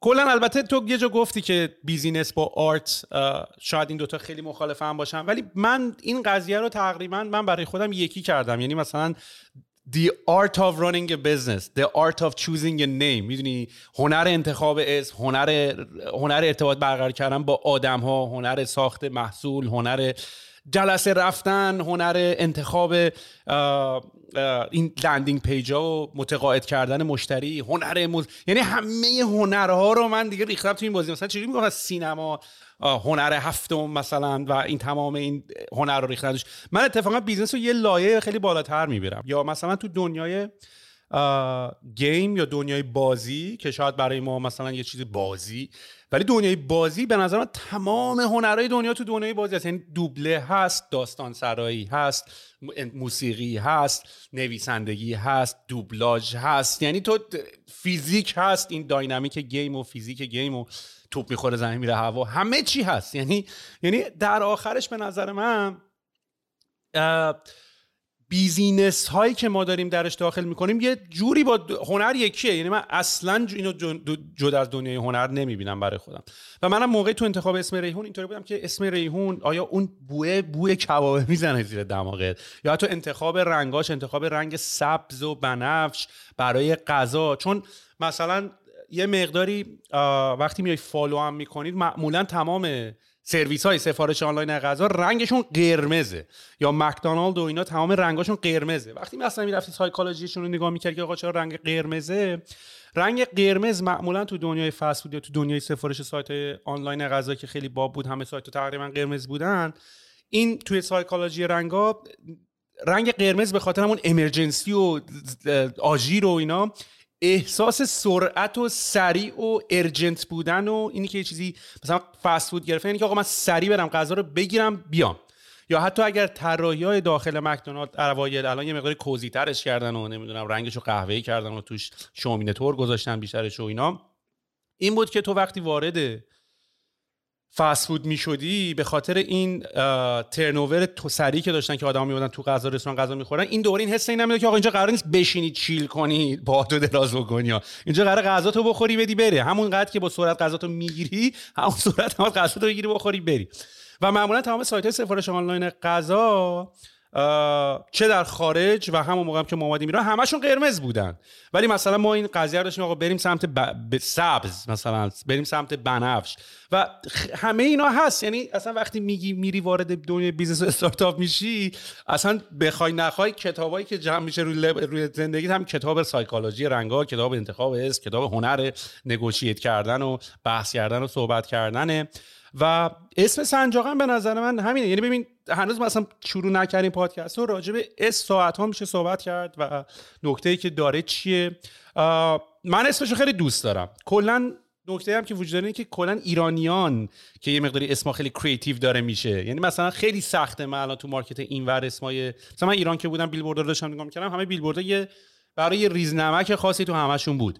کلا البته تو یه جا گفتی که بیزینس با آرت شاید این دوتا خیلی مخالف هم باشن ولی من این قضیه رو تقریبا من برای خودم یکی کردم. یعنی مثلا The art of running a business The art of choosing a name. می‌دونی؟ هنر انتخاب اسم هنر هنر ارتباط برقرار کردن با آدم ها هنر ساخت محصول هنر جلسه رفتن هنر انتخاب این landing page ها و متقاعد کردن مشتری هنر مز... یعنی همه هنرها رو من دیگه ریختم تو این بازی. مثلا چجوری میگم سینما هنر هفتم مثلا و این تمام این هنر رو ریختن من اتفاقا business رو یه لایه خیلی بالاتر می‌برم یا مثلا تو دنیای game یا دنیای بازی که شاید برای ما مثلا یه چیز بازی ولی دنیای بازی به نظر من تمام هنرهای دنیا تو دنیای بازی هست. یعنی دوبله هست داستان سرایی هست موسیقی هست نویسندگی هست دوبلاژ هست. یعنی تو فیزیک هست این dynamic game و فیزیک game و توپ می‌خوره زمین میره هوا همه چی هست. یعنی یعنی در آخرش به نظر من business هایی که ما داریم درش داخل می‌کنیم یه جوری با هنر یکیه. یعنی من اصلا اینو جدا از دنیای هنر نمی‌بینم برای خودم. و منم موقعی تو انتخاب اسم ریحون اینطوری بودم که اسم ریحون آیا اون بوه بوی کبابه می‌زنه زیر دماغت؟ یا حتی انتخاب رنگاش انتخاب رنگ سبز و بنفش برای غذا؟ چون مثلا یه مقداری وقتی میای follow هم می‌کنید معمولا تمام سرویس های سفارش آنلاین غذا رنگشون قرمزه یا مکدونالد و اینا تمام رنگاشون قرمزه. وقتی مثلا می‌رفتی سایکولوژیشون رو نگاه می‌کردی که آقا چرا رنگ قرمزه رنگ قرمز معمولا تو دنیای فست فود یا تو دنیای سفارش سایت آنلاین غذا که خیلی باب بود همه سایت تقریبا قرمز بودن این توی سایکولوژی رنگا رنگ قرمز به خاطر همون امرجنسی و آژیر و اینا احساس سرعت و سریع و ارجنت بودن و اینی که یه چیزی مثلا فست فود گرفتن یعنی که آقا من سریع برم غذا رو بگیرم بیام. یا حتی اگر طراحی های داخل مکدونالد اوایل الان یه مقداری کوزی ترش کردن و نمی‌دونم رنگش رو قهوه‌ای کردن و توش شومینه تور گذاشتن بیشترش و اینا. این بود که تو وقتی وارد فست فود می‌شدی به خاطر این ترنوور تو سری که داشتن که آدم میبودن تو غذا رستوران غذا می‌خورن این دوباره این حس این نمیده که آقا اینجا قرار نیست بشینی چیل کنی با تو دراز بکنی اینجا قرار غذا تو بخوری بدی بری همون قدر که با سرعت غذا تو می‌گیری همون سرعت هم غذا تو بگیری بخوری بری. و معمولا تمام سایت سفارش آنلاین غذا چه در خارج و همون موقع هم که ما اومدیم ایران همشون قرمز بودن. ولی مثلا ما این قضیه رو داشتیم آقا بریم سمت ب... سبز مثلا بریم سمت بنفش. و همه اینا هست. یعنی اصلا وقتی میگی میری وارد دنیای business و استارتاپ میشی اصلا بخوای نخوای کتابایی که جمع میشه روی, لب... روی زندگی هم کتاب سایکولوژی رنگا کتاب انتخاب اسمه کتاب هنر negotiate کردن و بحث کردن و صحبت کردنه. و اسم سنجاقم به نظر من همینه. یعنی ببین هنوز مثلا شروع نکردیم پادکست رو راجع به اسم ساعت ها میشه صحبت کرد و نکته ای که داره چیه. من اسمش خیلی دوست دارم. کلا نکته هم که وجود داره که کلا ایرانیان که یه مقداری اسما خیلی creative داره میشه. یعنی مثلا خیلی سخته من الان تو market اینور اسمای مثلا من ایران که بودم بیلبورد داشتم نگاه می‌کردم همه بیلبورد یه برای ریزنمک خاصی تو همشون بود.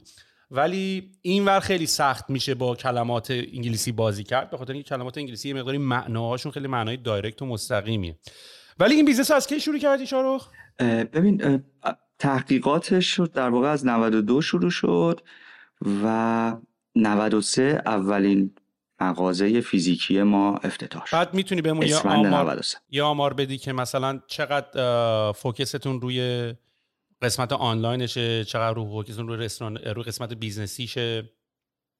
ولی این ور خیلی سخت میشه با کلمات انگلیسی بازی کرد به خاطر اینکه کلمات انگلیسی یه مقداری معناهاشون خیلی معنای direct و مستقیمیه. ولی این business از کی شروع کردی شاهرخ؟ ببین تحقیقاتش شد در واقع از 92 شروع شد و 93 اولین مغازه فیزیکی ما افتتاح شد. بعد می‌تونی بهمون یا آمار, یا آمار بدی که مثلا چقدر focus تون روی قسمت آنلاینشه چقدر رو focus تون روی رستوران رو قسمت business یشه.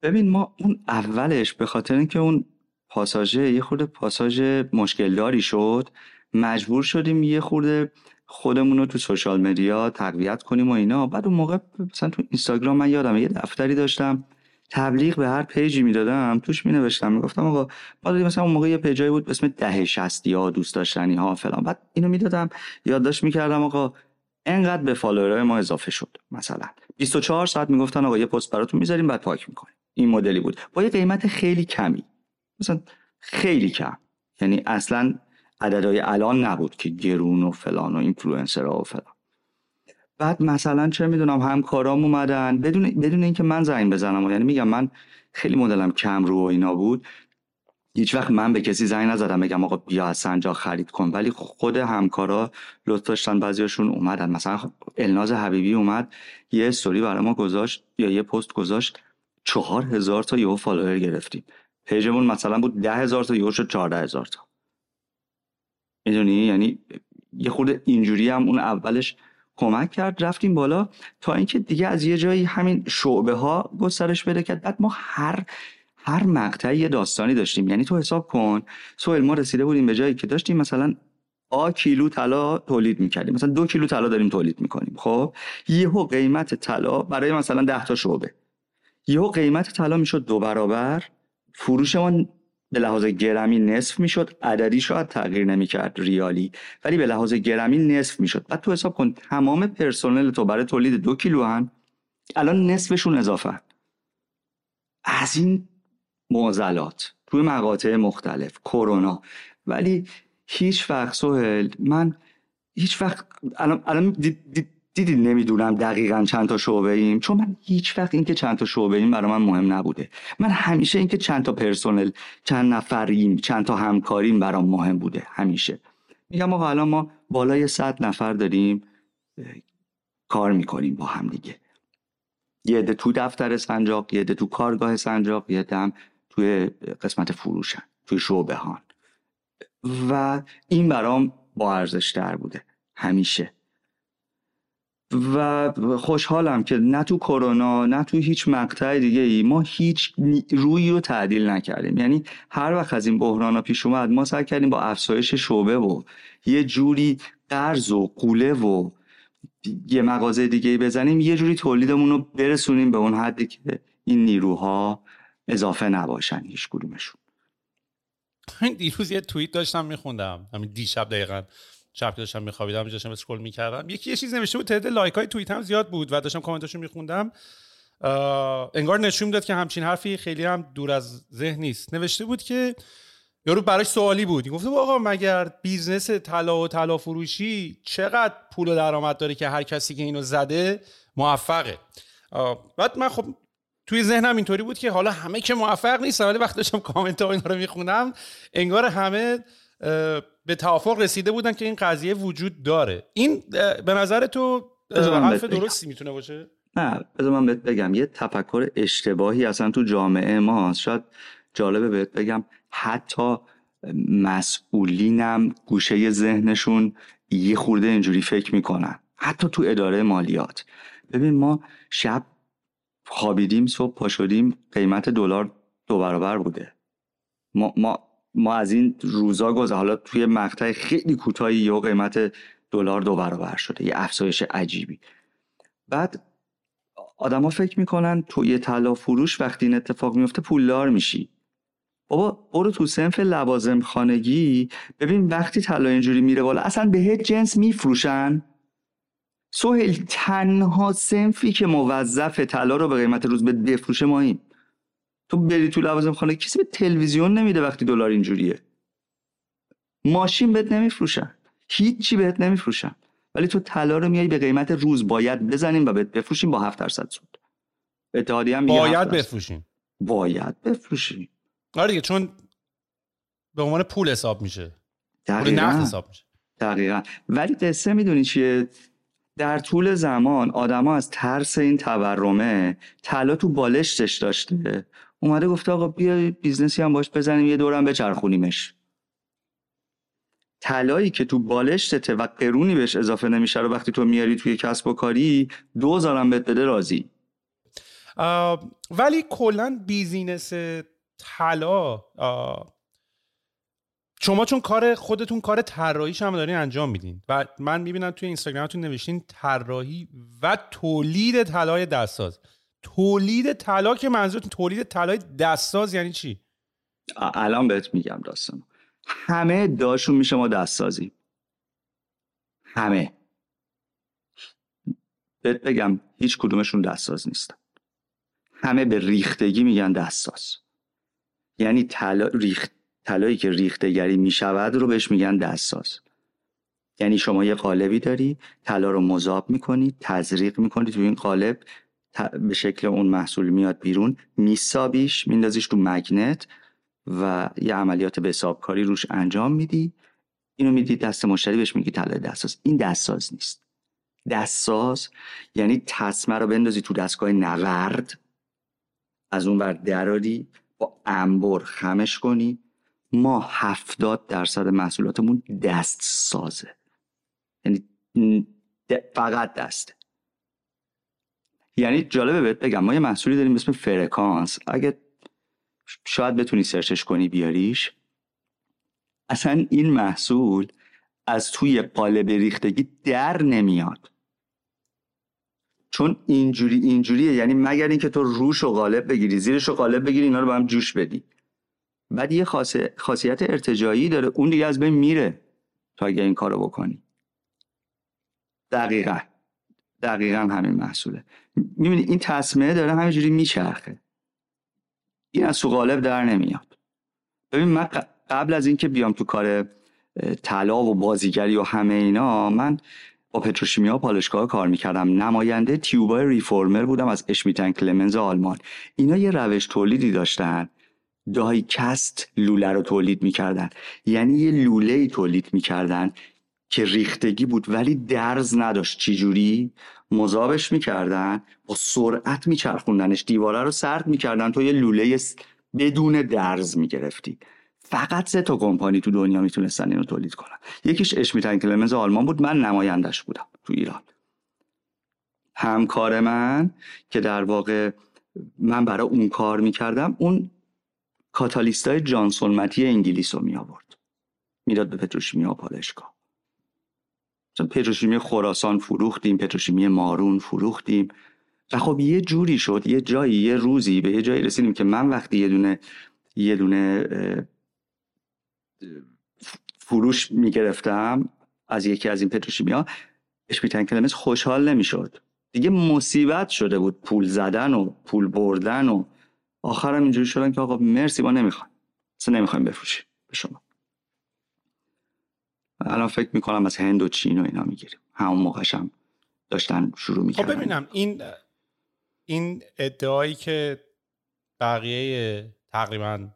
ببین ما اون اولش به خاطر اینکه اون پاساژه یه خورده پاساژ مشکلداری شد مجبور شدیم یه خورده خودمون رو تو social media تقویت کنیم و اینا. بعد اون موقع مثلا تو اینستاگرام من یادم یه دفتری داشتم تبلیغ به هر page ی می‌دادم توش می نوشتم می‌گفتم آقا ما مثلا اون موقع یه page ایی بود به اسم دهه شصتی ها دوست داشتنی ها فلان. بعد اینو می‌دادم یادداشت می‌کردم آقا انقدر به follower های ما اضافه شد مثلا. 24 ساعت می‌گفتن آقا یه پست براتون می‌ذاریم بعد پاک می‌کنیم. این مدلی بود. با یه قیمت خیلی کمی. مثلا خیلی کم. یعنی اصلا عددهای الان نبود که گرون و فلان و اینفلوئنسرها و فلان. بعد مثلا چه می‌دونم همکارام اومدن. بدون بدون اینکه من زنگ بزنم یعنی میگم من خیلی مدلم کم رو و اینا بود. هیچ وقت من به کسی زنگ نزدم بگم آقا بیا از سنجاق خرید کن. ولی خود همکارا لطف داشتن بعضیاشون اومدن. مثلا الناز حبیبی اومد یه استوری برای ما گذاشت یا یه پست گذاشت. چهار هزار تا یهو فالوور گرفتیم. پیجمون مثلا بود ده هزار تا یهو شد چهارده هزار تا. می‌دونی؟ یعنی یه خورده اینجوری هم اون اولش کمک کرد رفتیم بالا تا اینکه دیگه از یه جایی همین شعبه ها گسترش پیدا کرد بعد ما هر هر مقطعی یه داستانی داشتیم. یعنی تو حساب کن سوال ما رسیده بودیم به جایی که داشتیم مثلا آ کیلو طلا تولید می‌کردیم. مثلا دو کیلو طلا داریم تولید می‌کنیم. خب؟ یهو قیمت طلا برای مثلا ده تا شعبه. یهو قیمت طلا می‌شد دو برابر. فروشمون به لحاظ گرمی نصف می‌شد. عددی شاید تغییر نمی‌کرد ریالی ولی به لحاظ گرمی نصف می‌شد. بعد تو حساب کن تمام پرسنل تو برای تولید دو کیلو هن الان نصفشون اضافه. از این معضلات توی مقاطع مختلف کرونا. ولی هیچ وقت سهل من هیچ وقت الان, الان دیدید نمی‌دونم دقیقا چند تا شعبه ایم؟ چون من هیچ وقت اینکه چند تا شعبه ایم برای من مهم نبوده. من همیشه اینکه چند تا پرسنل چند نفریم چند تا همکاریم برام مهم بوده همیشه. میگم آقا الان ما بالای صد نفر داریم کار می‌کنیم با هم دیگه. یه عده تو دفتر سنجاق یه عده تو کارگاه سنجاق یه هم توی قسمت فروشن توی شعبه هان و این برام با ارزش در بوده همیشه. و خوشحالم که نه تو کرونا نه تو هیچ مقطع دیگه ای ما هیچ روی رو تعدیل نکردیم. یعنی هر وقت از این بحران پیش اومد ما سعی کردیم با افزایش شعبه و یه جوری قرض و قوله و یه مغازه دیگه ای بزنیم یه جوری تولیدمون رو برسونیم به اون حدی که این نیروها اضافه نباشن هیچ کدومشون. دیروز یه توییت داشتم میخوندم. همین دیشب دقیقا شب که داشتم میخوابیدم داشتم scroll می‌کردم. یکی یه چیز نوشته بود تعداد like های توییت هم زیاد بود و داشتم کامنتاشو میخوندم. انگار نشون داد که همچین حرفی خیلی هم دور از ذهن نیست. نوشته بود که یارو براش سوالی بود. گفته آقا مگر business طلا و طلا فروشی چقدر پول و درآمد داره که هر کسی که اینو زده موفقه؟ بعد من خب توی ذهنم اینطوری بود که حالا همه که موفق نیست ولی وقتی داشتم کامنت ها اینا رو می‌خونم انگار همه به توافق رسیده بودن که این قضیه وجود داره. این به نظر تو حرف درستی می‌تونه باشه؟ نه بذار من بهت بگم. یه تفکر اشتباهی اصلا تو جامعه ماست. شاید جالبه بهت بگم. حتی مسئولینم گوشه ذهنشون یه خورده اینجوری فکر می‌کنن. حتی تو اداره مالیات. ببین ما شب خوابیدیم صبح پا شدیم قیمت دلار دو برابر بوده. ما, ما, ما از این روزا گذر حالا توی مقطع خیلی کوتاهی یا قیمت دلار دو برابر شده. یه افزایش عجیبی. بعد آدما فکر می‌کنن تو یه طلا فروش وقتی این اتفاق میفته پولدار میشی. بابا برو تو سنف لوازم خانگی ببین وقتی طلا اینجوری میره بالا اصلا به جنس میفروشن. سوهل تنها سنفی که موظف طلا رو به قیمت روز به بفروشه ماییم تو بری تو لوازم خانه کسی به تلویزیون نمیده وقتی دلار اینجوریه. ماشین بهت نمیفروشن. هیچی بهت نمیفروشن. ولی تو طلا رو میای به قیمت روز باید بزنیم و بهت بفروشیم با 7 درصد سود. اتحادیه هم باید بفروشیم. باید بفروشیم. آره دیگه چون به عنوان پول حساب میشه. دقیقا. نقد حساب میشه. دقیقا. ولی قصه می‌دونی چیه؟ در طول زمان آدما از ترس این تورمه طلا تو بالشتش داشته. اومده گفته آقا بیا business ی هم باش بزنیم یه دورم بچرخونیمش. طلایی که تو بالشتته و قرونی بهش اضافه نمیشه رو وقتی تو میاری توی کسب و کاری دوزارم بهت بده راضی. ولی کلا بیزینس طلا شما چون کار خودتون کار طراحیش هم دارین انجام میدین و من می‌بینم توی اینستاگرامتون نوشتین طراحی و تولید طلای دستساز. تولید طلا که منظورتون تولید طلای دستساز یعنی چی؟ الان بهت میگم داستان همه داشون میشه ما دستسازی همه. بهت بگم هیچ کدومشون دستساز نیستن همه به ریختگی میگن دستساز. یعنی طلا ریخت طلایی که ریختگری می‌شود رو بهش میگن دستساز. یعنی شما یه قالبی داری طلا رو مذاب می‌کنی تزریق می‌کنی تو این قالب به شکل اون محصول میاد بیرون میسابیش میندازیش تو مگنت و یه عملیات به حسابکاری روش انجام میدی. اینو میدی دست مشتری بهش میگی طلا دستساز. این دستساز نیست. دستساز یعنی تصمه رو بندازی تو دستگاه نورد از اون ور دراری با انبر خمش کنی ما هفتاد درصد محصولاتمون دست سازه. یعنی فقط دسته یعنی جالبه بهت بگم ما یه محصولی داریم اسم فرکانس. اگه شاید بتونی سرچش کنی بیاریش اصلا این محصول از توی قالب ریختگی در نمیاد. چون اینجوری اینجوریه. یعنی مگر اینکه تو روش و قالب بگیری زیرش و قالب بگیری اینا رو با هم جوش بدی. بعد یه خاصیت ارتجایی داره. اون دیگه از بین میره تا اگه این کارو بکنی. دقیقا. دقیقا همین محصوله. می‌بینی این تصمیه داره همینجوری میچرخه. این از تو قالب در نمیاد. ببین من قبل از اینکه بیام تو کار طلا و بازیگری و همه اینا من با پتروشیمیا پالشگاه کار می‌کردم. نماینده تیوبای ریفورمر بودم از اشمیتن کلمنز آلمان. اینا یه روش تولیدی داشتن. دایکست لوله رو تولید می‌کردن. یعنی یه لوله ای تولید می‌کردن که ریختگی بود ولی درز نداشت. چجوری؟ مذابش می‌کردن با سرعت میچرخوندنش. دیواره رو سرد می‌کردن. تو یه لوله بدون درز می‌گرفتی. فقط سه تا کمپانی تو دنیا می‌تونستن اینو تولید کنن. یکیش اشمیتن کلمنز آلمان بود. من نمایندش بودم تو ایران. همکار من که در واقع من برای اون کار می‌کردم اون کاتالیست های جانسون متی انگلیس رو می آورد می‌داد به پتروشیمی پالشگاه. پتروشیمی خراسان فروختیم پتروشیمی مارون فروختیم. و خب یه جوری شد یه جایی یه روزی به یه جایی رسیدیم که من وقتی یه دونه یه دونه فروش می‌گرفتم از یکی از این پتروشیمی ها اشپیتن کلمز خوشحال نمی‌شد. دیگه مصیبت شده بود پول زدن و پول بردن و آخرم اینجوری شدن که آقا مرسی ما نمی‌خوایم. اصلا نمی‌خوایم بفروشیم به شما. الان فکر می‌کنم از هند و چین و اینا می‌گیریم. همون موقعش هم داشتن شروع می‌کردن. خب ببینم این این ادعایی که بقیه تقریبا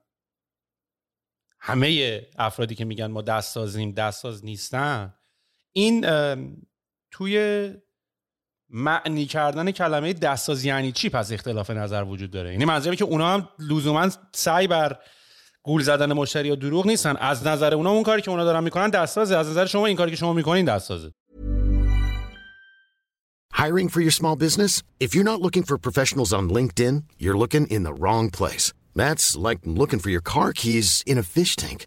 همه افرادی که میگن ما دست سازیم دست ساز نیستن این توی معنی کردن کلمه دستساز یعنی چی پس اختلاف نظر وجود داره یعنی منظورم که اونا هم لزوما سعی بر گول زدن مشتری یا دروغ نیستن از نظر اونا اون کاری که اونا دارن می‌کنن دستسازه از نظر شما این کاری که شما می‌کنین دستسازه Hiring for your small business? If you're not looking for professionals on LinkedIn, you're looking in the wrong place. That's like looking for your car keys in a fish tank.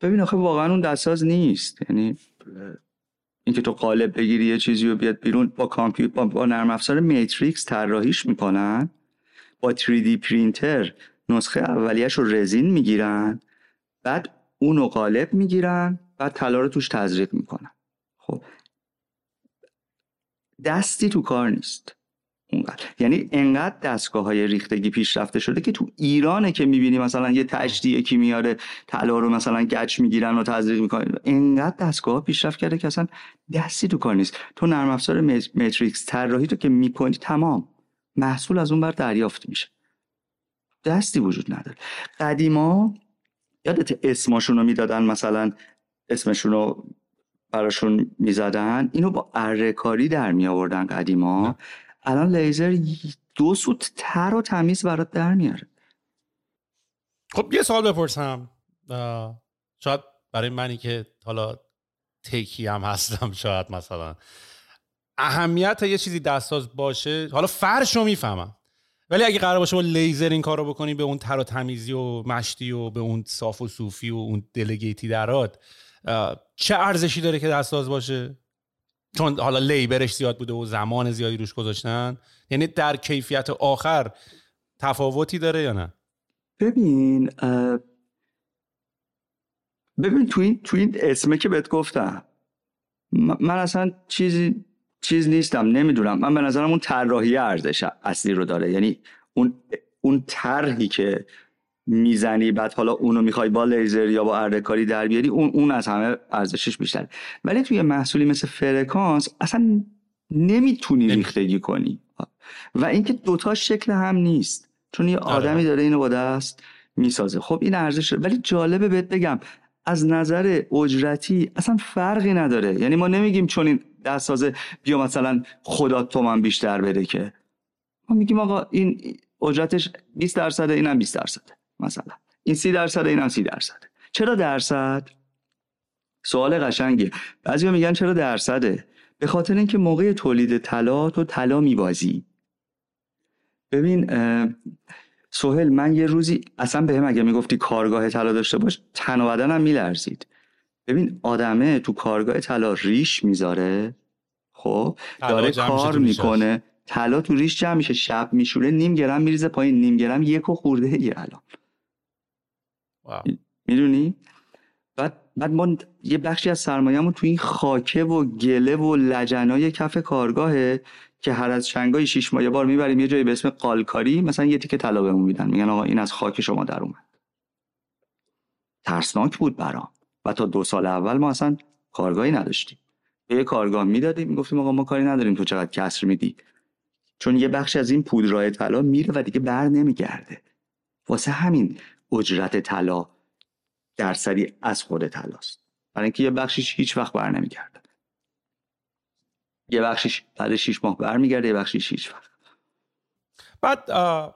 ببین آخه واقعا اون دستاز نیست. یعنی اینکه تو قالب بگیری یه چیزی رو بیاد بیرون با کامپیوتر با, با نرم افزار میتریکس طراحیش می‌کنن. با 3D پرینتر نسخه اولیش رو رزین می‌گیرن. بعد اونو قالب می‌گیرن. بعد طلا رو توش تزریق می‌کنن. خب. دستی تو کار نیست. یعنی انقدر دستگاه های ریختگی پیشرفته شده که تو ایرانه که می‌بینی مثلا یه تجدی یکی میاره طلا رو مثلا گچ می‌گیرن و تزریق می‌کنن. انقدر دستگاه پیشرفت کرده که اصلا دستی تو کار نیست. تو نرم افزار متریکس طراحی تو که می‌کنی تمام. محصول از اون بر دریافت میشه. دستی وجود نداره. قدیما یادت اسمشون رو می‌دادن مثلا اسمشون رو براشون می‌زدن. اینو با اره در می آوردن قدیما الان لیزر دو سوت تر و تمیز برات در میاره. خب یه سوال بپرسم. شاید برای منی که حالا تکی هم هستم شاید مثلا. اهمیت یه چیزی دستاز باشه حالا فرش رو می‌فهمم. ولی اگه قرار باشه با لیزر این کارو بکنی به اون تر و تمیزی و مشتی و به اون صاف و صوفی و اون دلگیتی درات چه ارزشی داره که دستاز باشه؟ چون حالا لیبرش زیاد بوده و زمان زیادی روش گذاشتن. یعنی در کیفیت آخر تفاوتی داره یا نه؟ ببین ببین تو این, تو این اسمه که بهت گفتم من اصلا چیزی چیز نیستم نمی‌دونم. من به نظرم اون طراحی ارزش اصلی رو داره. یعنی اون اون طرحی که می‌زنی بعد حالا اونو می‌خوای با لیزر یا با اره کاری در بیاری اون اون از همه ارزشش بیشتر ولی توی محصولی مثل فرکانس اصلا نمی‌تونی ریختگی کنی. و اینکه دوتا شکل هم نیست. چون یه آره. آدمی داره اینو با دست می‌سازه. خب این ارزش ولی جالبه بهت بگم از نظر اجرتی اصلا فرقی نداره. یعنی ما نمیگیم چون این دستسازه بیا مثلا خدا تومن بیشتر بده که. ما میگیم آقا این اجرتش 20 درصده اینم 20 درصده. مثلا. این 30 درصده اینم 30 درصده چرا درصد؟ سوال قشنگیه بعضیا میگن چرا درصده؟ به خاطر اینکه موقع تولید طلا تو طلا میبازی. ببین سهل من یه روزی اصلا به هم اگه می‌گفتی کارگاه طلا داشته باش تن و بدنم میلرزید. ببین آدمه تو کارگاه طلا ریش می‌ذاره. خب؟ داره کار می‌کنه. طلا تو ریش جمع میشه. شب میشوره نیم گرم میریزه پایین نیم گرم یک و خورده یه الان. می‌دونی؟ بعد بعد ما یه بخشی از سرمایه‌مون تو این خاکه و گله و لجنای کف کارگاهه که هر از شنگای شیش ماه بار می‌بریم یه جایی به اسم قالکاری مثلا یه تیکه طلا بهمون میدن. میگن آقا این از خاک شما در اومد. ترسناک بود برام. و تا دو سال اول ما اصلا کارگاهی نداشتیم. به یه کارگاه می‌دادیم می‌گفتیم آقا ما کاری نداریم تو چقدر کسر میدی. چون یه بخش از این پودرای طلا میره و دیگه بر نمیگرده. واسه همین اجرت طلا درصدی از خود طلاست. برای اینکه یه بخشیش هیچ وقت بر نمیگرده. یه بخشیش بعد شیش ماه برمیگرده یه بخشیش هیچ وقت. بعد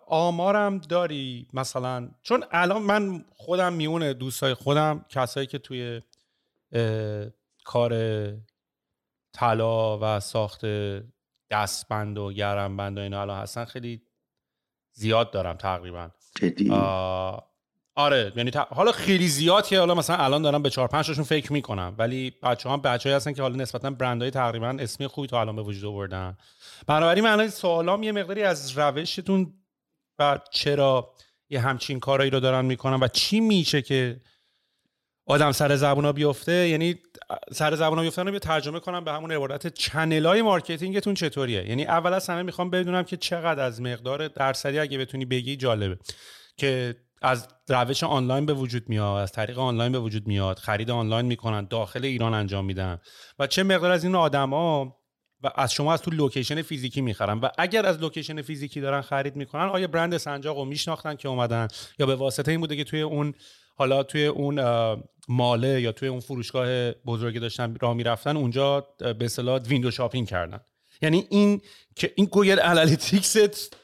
آمارم داری مثلا چون الان من خودم میونه دوستای خودم کسایی که توی کار طلا و ساخت دستبند و گرمبند و اینا الان هستن خیلی زیاد دارم تقریبا. آره یعنی حالا خیلی زیاد که حالا مثلا الان دارم به چهار پنج تاشون فکر می‌کنم. ولی بچه هم بچه هستن که حالا نسبتا برندهای تقریبا اسمی خوبی تا الان به وجود آوردن. بنابراین من سوالام یه مقداری از روشتون و چرا یه همچین کارایی رو دارن می‌کنن و چی میشه که آدم سر زبونا بیفته؟ یعنی سر زبونا بیفتن رو ترجمه کنم به همون عبارت channel های marketing تون چطوریه؟ یعنی اول از همه می‌خوام بدونم که چقدر از مقدار درصدی اگه بتونی بگی جالبه. که از روش آنلاین به وجود میاد از طریق آنلاین به وجود میاد خرید آنلاین می‌کنن داخل ایران انجام میدن و چه مقدار از این آدما و از شما از تو location فیزیکی می‌خرن و اگر از location فیزیکی دارن خرید می‌کنن آیا برند سنجاق رو میشناختن که اومدن یا به واسطه این بوده که توی اون حالا توی اون mall ه یا توی اون فروشگاه بزرگی داشتن راه می‌رفتن اونجا به اصطلاح window shopping کردن؟ یعنی این که این Google Analytics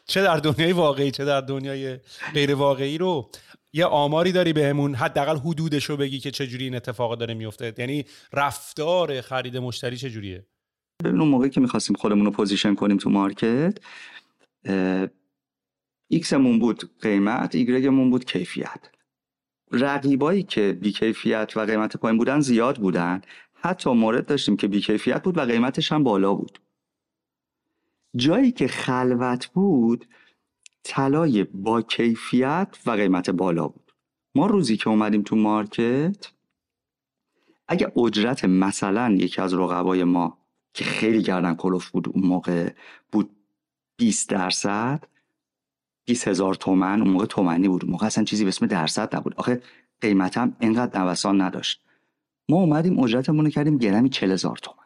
چه در دنیای واقعی چه در دنیای غیر واقعی رو یه آماری داری بهمون حداقل حدودش رو بگی که چجوری این اتفاق داره میفته. یعنی رفتار خرید مشتری چجوریه؟ ببین اون موقعی که می‌خواستیم خودمون رو position کنیم تو market، X مون بود قیمت Y مون بود کیفیت. رقیبایی که بی‌کیفیت و قیمت پایین بودن زیاد بودن. حتی مورد داشتیم که بیکیفیت بود و قیمتش هم بالا بود. جایی که خلوت بود طلای با کیفیت و قیمت بالا بود. ما روزی که اومدیم تو مارکت اگه اجرت مثلا یکی از رقبای ما که خیلی گردن کلوف بود اون موقع بود 20 درصد 20 هزار تومن اون موقع تومنی بود. اون موقع اصلا چیزی به اسم درصد نبود. آخه قیمتم اینقدر نوسان نداشت. ما اومدیم اجرتمون رو کردیم گرمی 40 هزار تومن.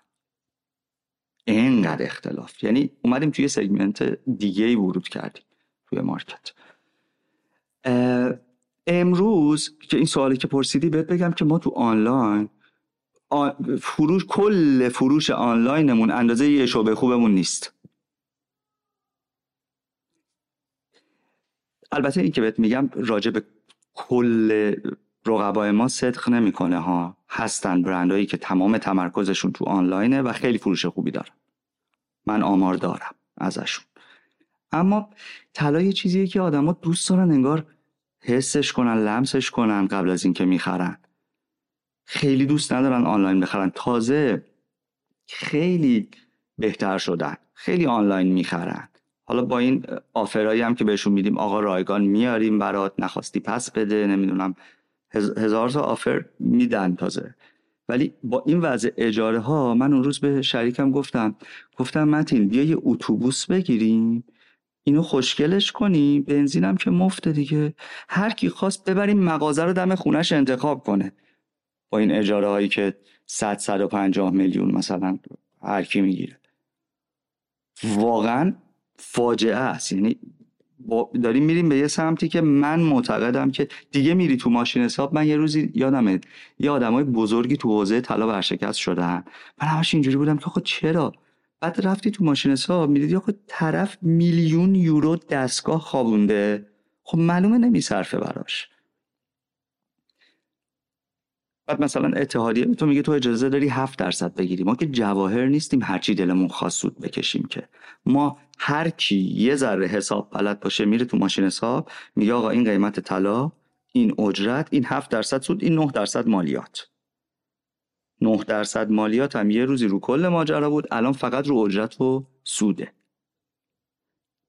اینقدر اختلاف. یعنی اومدیم توی سگمنت دیگه ای ورود کردیم توی مارکت. امروز که این سوالی که پرسیدی بهت بگم که ما تو آنلاین فروش کل فروش آنلاینمون اندازه یه شعبه خوبمون نیست. البته این که بهت میگم راجع به کل رقبای ما صدق نمی‌کنه ها. هستن برندهایی که تمام تمرکزشون تو آنلاینه و خیلی فروش خوبی دارن. من آمار دارم ازشون. اما طلا یه چیزیه که آدما دوست دارن انگار حسش کنن لمسش کنن قبل از اینکه می‌خرن. خیلی دوست ندارن آنلاین بخرن. تازه خیلی بهتر شدن. خیلی آنلاین می‌خرن. حالا با این آفرایی هم که بهشون میدیم آقا رایگان میاریم برات نخواستی پس بده نمی‌دونم. هزار تا آفر میدن تازه. ولی با این وضع اجاره ها من اون روز به شریکم گفتم گفتم متین بیا یه اتوبوس بگیریم اینو خوشگلش کنیم بنزینم که مفته دیگه. هر کی خواست ببریم مغازه رو دم خونش انتخاب کنه. با این اجاره هایی که 100 150 میلیون مثلا هر کی می‌گیره. واقعا فاجعه است. یعنی داریم میریم به یه سمتی که من معتقدم که دیگه میری تو ماشین حساب من یه روزی یادمه یه آدمای بزرگی تو حوزه طلا ورشکست شدن. من همش اینجوری بودم که خب چرا؟ بعد رفتی تو ماشین حساب می‌دیدی خب طرف میلیون یورو دستگاه خوابونده. خب معلومه نمیصرفه براش. بعد مثلا اتحادیه تو میگه تو اجازه داری هفت درصد بگیری ما که جواهر نیستیم هرچی دلمون خواست سود بکشیم که. ما هر کی یه ذره حساب بلد باشه میره تو ماشین حساب میگه آقا این قیمت طلا این اجرت این هفت درصد سود این نه درصد مالیات. نه درصد مالیات هم یه روزی رو کل ماجرا بود الان فقط رو اجرت و سوده.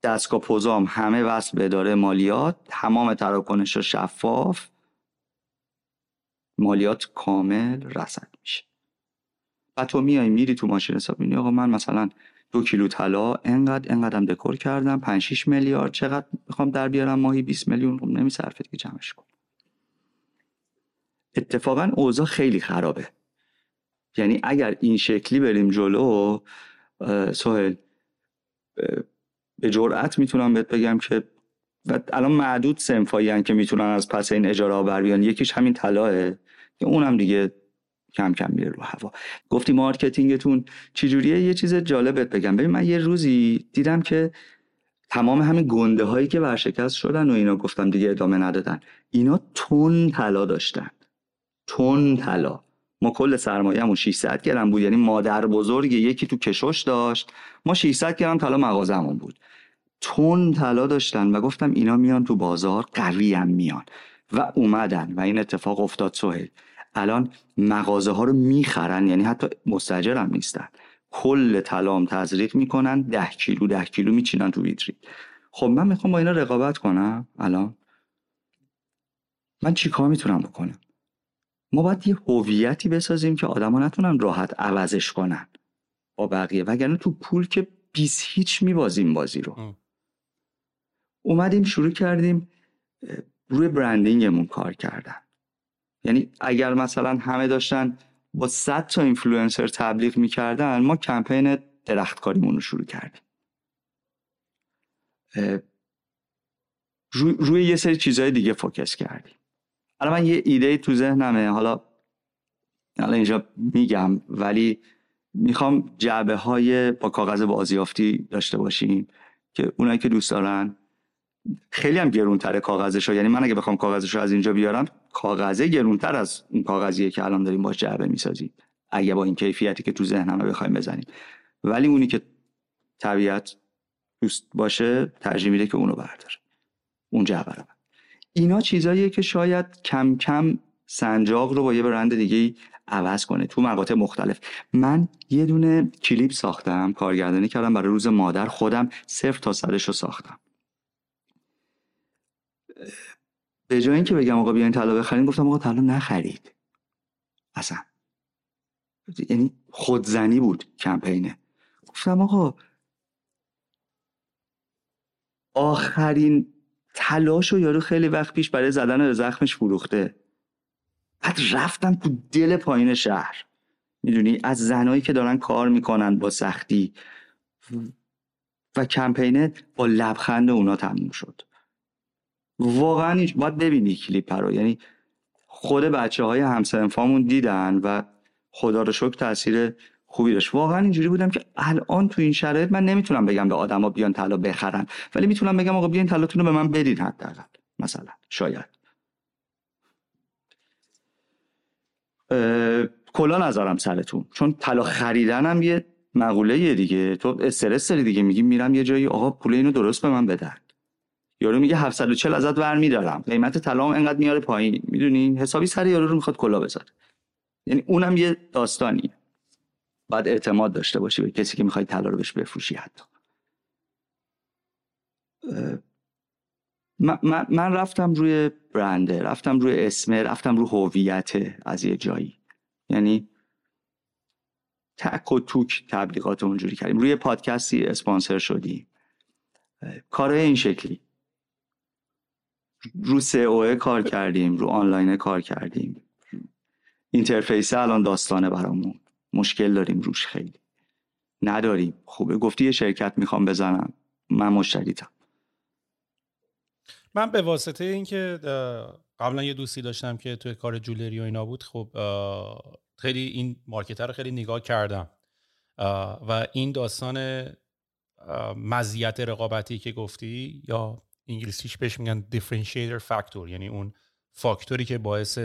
دستگاه پوزام همه وصل به اداره مالیات تمام تراکنش شفاف مالیات کامل رسد میشه. و تو میای میری تو ماشین حساب می‌بینی آقا من مثلا دو کیلو طلا انقدر انقدرم دکور کردم 5 6 میلیارد چقدر می‌خوام در بیارم ماهی 20 میلیون خب نمیصرفه دیگه جمعش کن اتفاقا اوضاع خیلی خرابه. یعنی اگر این شکلی بریم جلو سهل به جرأت می‌تونم بهت بگم که و الان معدود صنفایی که می‌تونن از پس این اجاره ها بر بیان. یکیش همین طلائه که اونم دیگه کم کم میره رو هوا. گفتی marketing تون چجوریه؟ یه چیز جالبت بگم. ببین من یه روزی دیدم که تمام همین گنده هایی که ورشکست شدن و اینا گفتم دیگه ادامه ندادن. اینا تُن طلا داشتن. تُن طلا. ما کل سرمایه‌مون 600 گرم بود. یعنی مادر بزرگ یکی تو کشوش داشت. ما 600 گرم طلا مغازمون بود. تون طلا داشتن و گفتم اینا میان تو بازار قوی هم میان. و اومدن و این اتفاق افتاد سهیل. الان مغازه ها رو می‌خرن یعنی حتی مستجر هم نیستن. کل طلام تزریق می‌کنن ده کیلو ده کیلو میچینن تو ویترین. خب من می‌خوام با اینا رقابت کنم الان. من چیکار می‌تونم بکنم؟ ما باید یه هویتی بسازیم که آدما نتونن راحت عوضش کنن. با بقیه. وگرنه تو پول که بیست هیچ میبازیم بازی رو. اومدیم شروع کردیم روی branding مون کار کردن. یعنی اگر مثلا همه داشتن با 100 تا اینفلوئنسر تبلیغ می‌کردن ما کمپین درختکاریمون رو شروع کردیم. روی, روی یه سری چیزهای دیگه focus کردیم. حالا من یه ایده تو ذهنمه حالا حالا اینجا میگم ولی می‌خوام جعبه های با کاغذ بازیافتی داشته باشیم که اونایی که دوست دارن خیلی هم گرونتره کاغذش یعنی من اگه بخوام کاغذش رو از اینجا بیارم کاغذه گرونتر از این کاغذیه که الان داریم باش جعبه می‌سازیم. اگه با این کیفیتی که تو ذهنمه بخوایم بزنیم. ولی اونی که طبیعت دوست باشه ترجیح میده که اونو برداره. اون جعبه رو. اینا چیزاییه که شاید کم کم سنجاق رو با یه برند دیگه عوض کنه تو مقاطع مختلف. من یه دونه کلیپ ساختم کارگردانی کردم برای روز مادر خودم صفر تا صدش رو ساختم. به جای اینکه بگم آقا بیاین طلا بخرین گفتم آقا طلا نخرید. اصلا. یعنی خودزنی بود کمپینه. گفتم آقا آخرین تلاش و یارو خیلی وقت پیش برای زدن به زخمش فروخته. بعد رفتم تو دل پایین شهر. می‌دونی؟ از زنایی که دارن کار می‌کنن با سختی. و کمپینه با لبخند اونا تموم شد. واقعا باید ببینی کلیپ رو. یعنی خود بچه های همسنفامون دیدن و خدا رو شکر تاثیر خوبی داشت. واقعا اینجوری بودم که الان تو این شرایط من نمی‌تونم بگم به آدما بیان طلا بخرن ولی می‌تونم بگم آقا بیان طلاتون رو به من بدین حداقل مثلا شاید. کلا نذارم سرتون. چون طلا خریدنم یه مقوله دیگه. تو استرس داری دیگه. میگی میرم یه جایی آقا پول اینو درست به من بدن. یارو میگه 740 ازت ور میدارم قیمت طلا انقدر میاره پایین. می‌دونی؟ حسابی سر یارو رو می‌خواد کلا بذاره. یعنی اونم یه داستانیه. باید اعتماد داشته باشی به کسی که می‌خوای طلا رو بهش بفروشی حتی. من, من رفتم روی برنده رفتم روی اسمه رفتم روی هویت از یه جایی. یعنی تک و توک تبلیغات اونجوری کردیم. روی podcast ی sponsor شدیم. کار این شکلی. رو SEO کار کردیم رو آنلاین کار کردیم. interface الان داستانه برامون. مشکل داریم روش خیلی. نداریم. خوبه. گفتی یه شرکت می‌خوام بزنم. من مشتریتم. من به واسطه اینکه قبلا یه دوستی داشتم که توی کار جولری و اینا بود خب خیلی این مارکتر رو خیلی نگاه کردم. و این داستان مزیت رقابتی که گفتی یا انگلیسیش بهش میگن differentiator فاکتور یعنی اون فاکتوری که باعث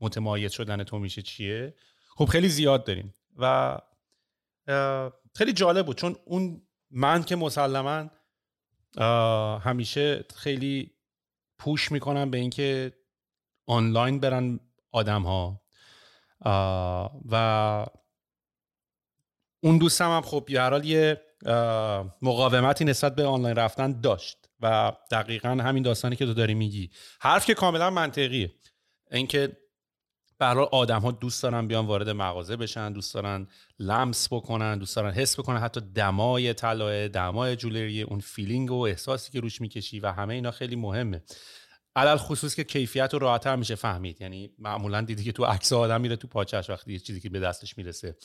متمایز شدن تو میشه چیه؟ خب خیلی زیاد داریم و خیلی جالب بود چون اون من که مسلما همیشه خیلی پوش می‌کنم به اینکه آنلاین برن آدم ها و اون دوستم هم خب یه یه مقاومتی نسبت به آنلاین رفتن داشت. و دقیقا همین داستانی که تو داری میگی. حرف که کاملا منطقیه. اینکه برای آدم ها دوست دارن بیان وارد مغازه بشن دوست دارن لمس بکنن دوست دارن حس بکنن. حتی دمای طلای دمای jewelry اون feeling و احساسی که روش می‌کشی و همه اینا خیلی مهمه. علی الخصوص که کیفیت رو راحتتر میشه فهمید. یعنی معمولا دیدی که تو عکس آدم میره تو پاچش وقتی یه چیزی که به دستش می‌رسه.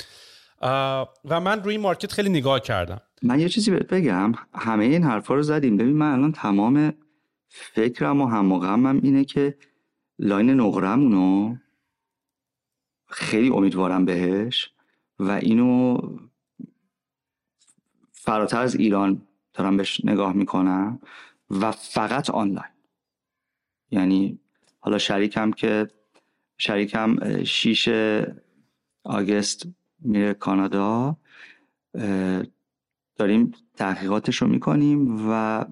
و من روی market خیلی نگاه کردم. من یه چیزی بهت بگم. همه این حرفا رو زدیم. ببین من الان تمام فکرم و هم اینه که لاین نقرمونو خیلی امیدوارم بهش و اینو فراتر از ایران دارم بهش نگاه می‌کنم و فقط آنلاین. یعنی حالا شریکم که شریکم شیش آگست میره کانادا داریم تحقیقاتش رو می‌کنیم و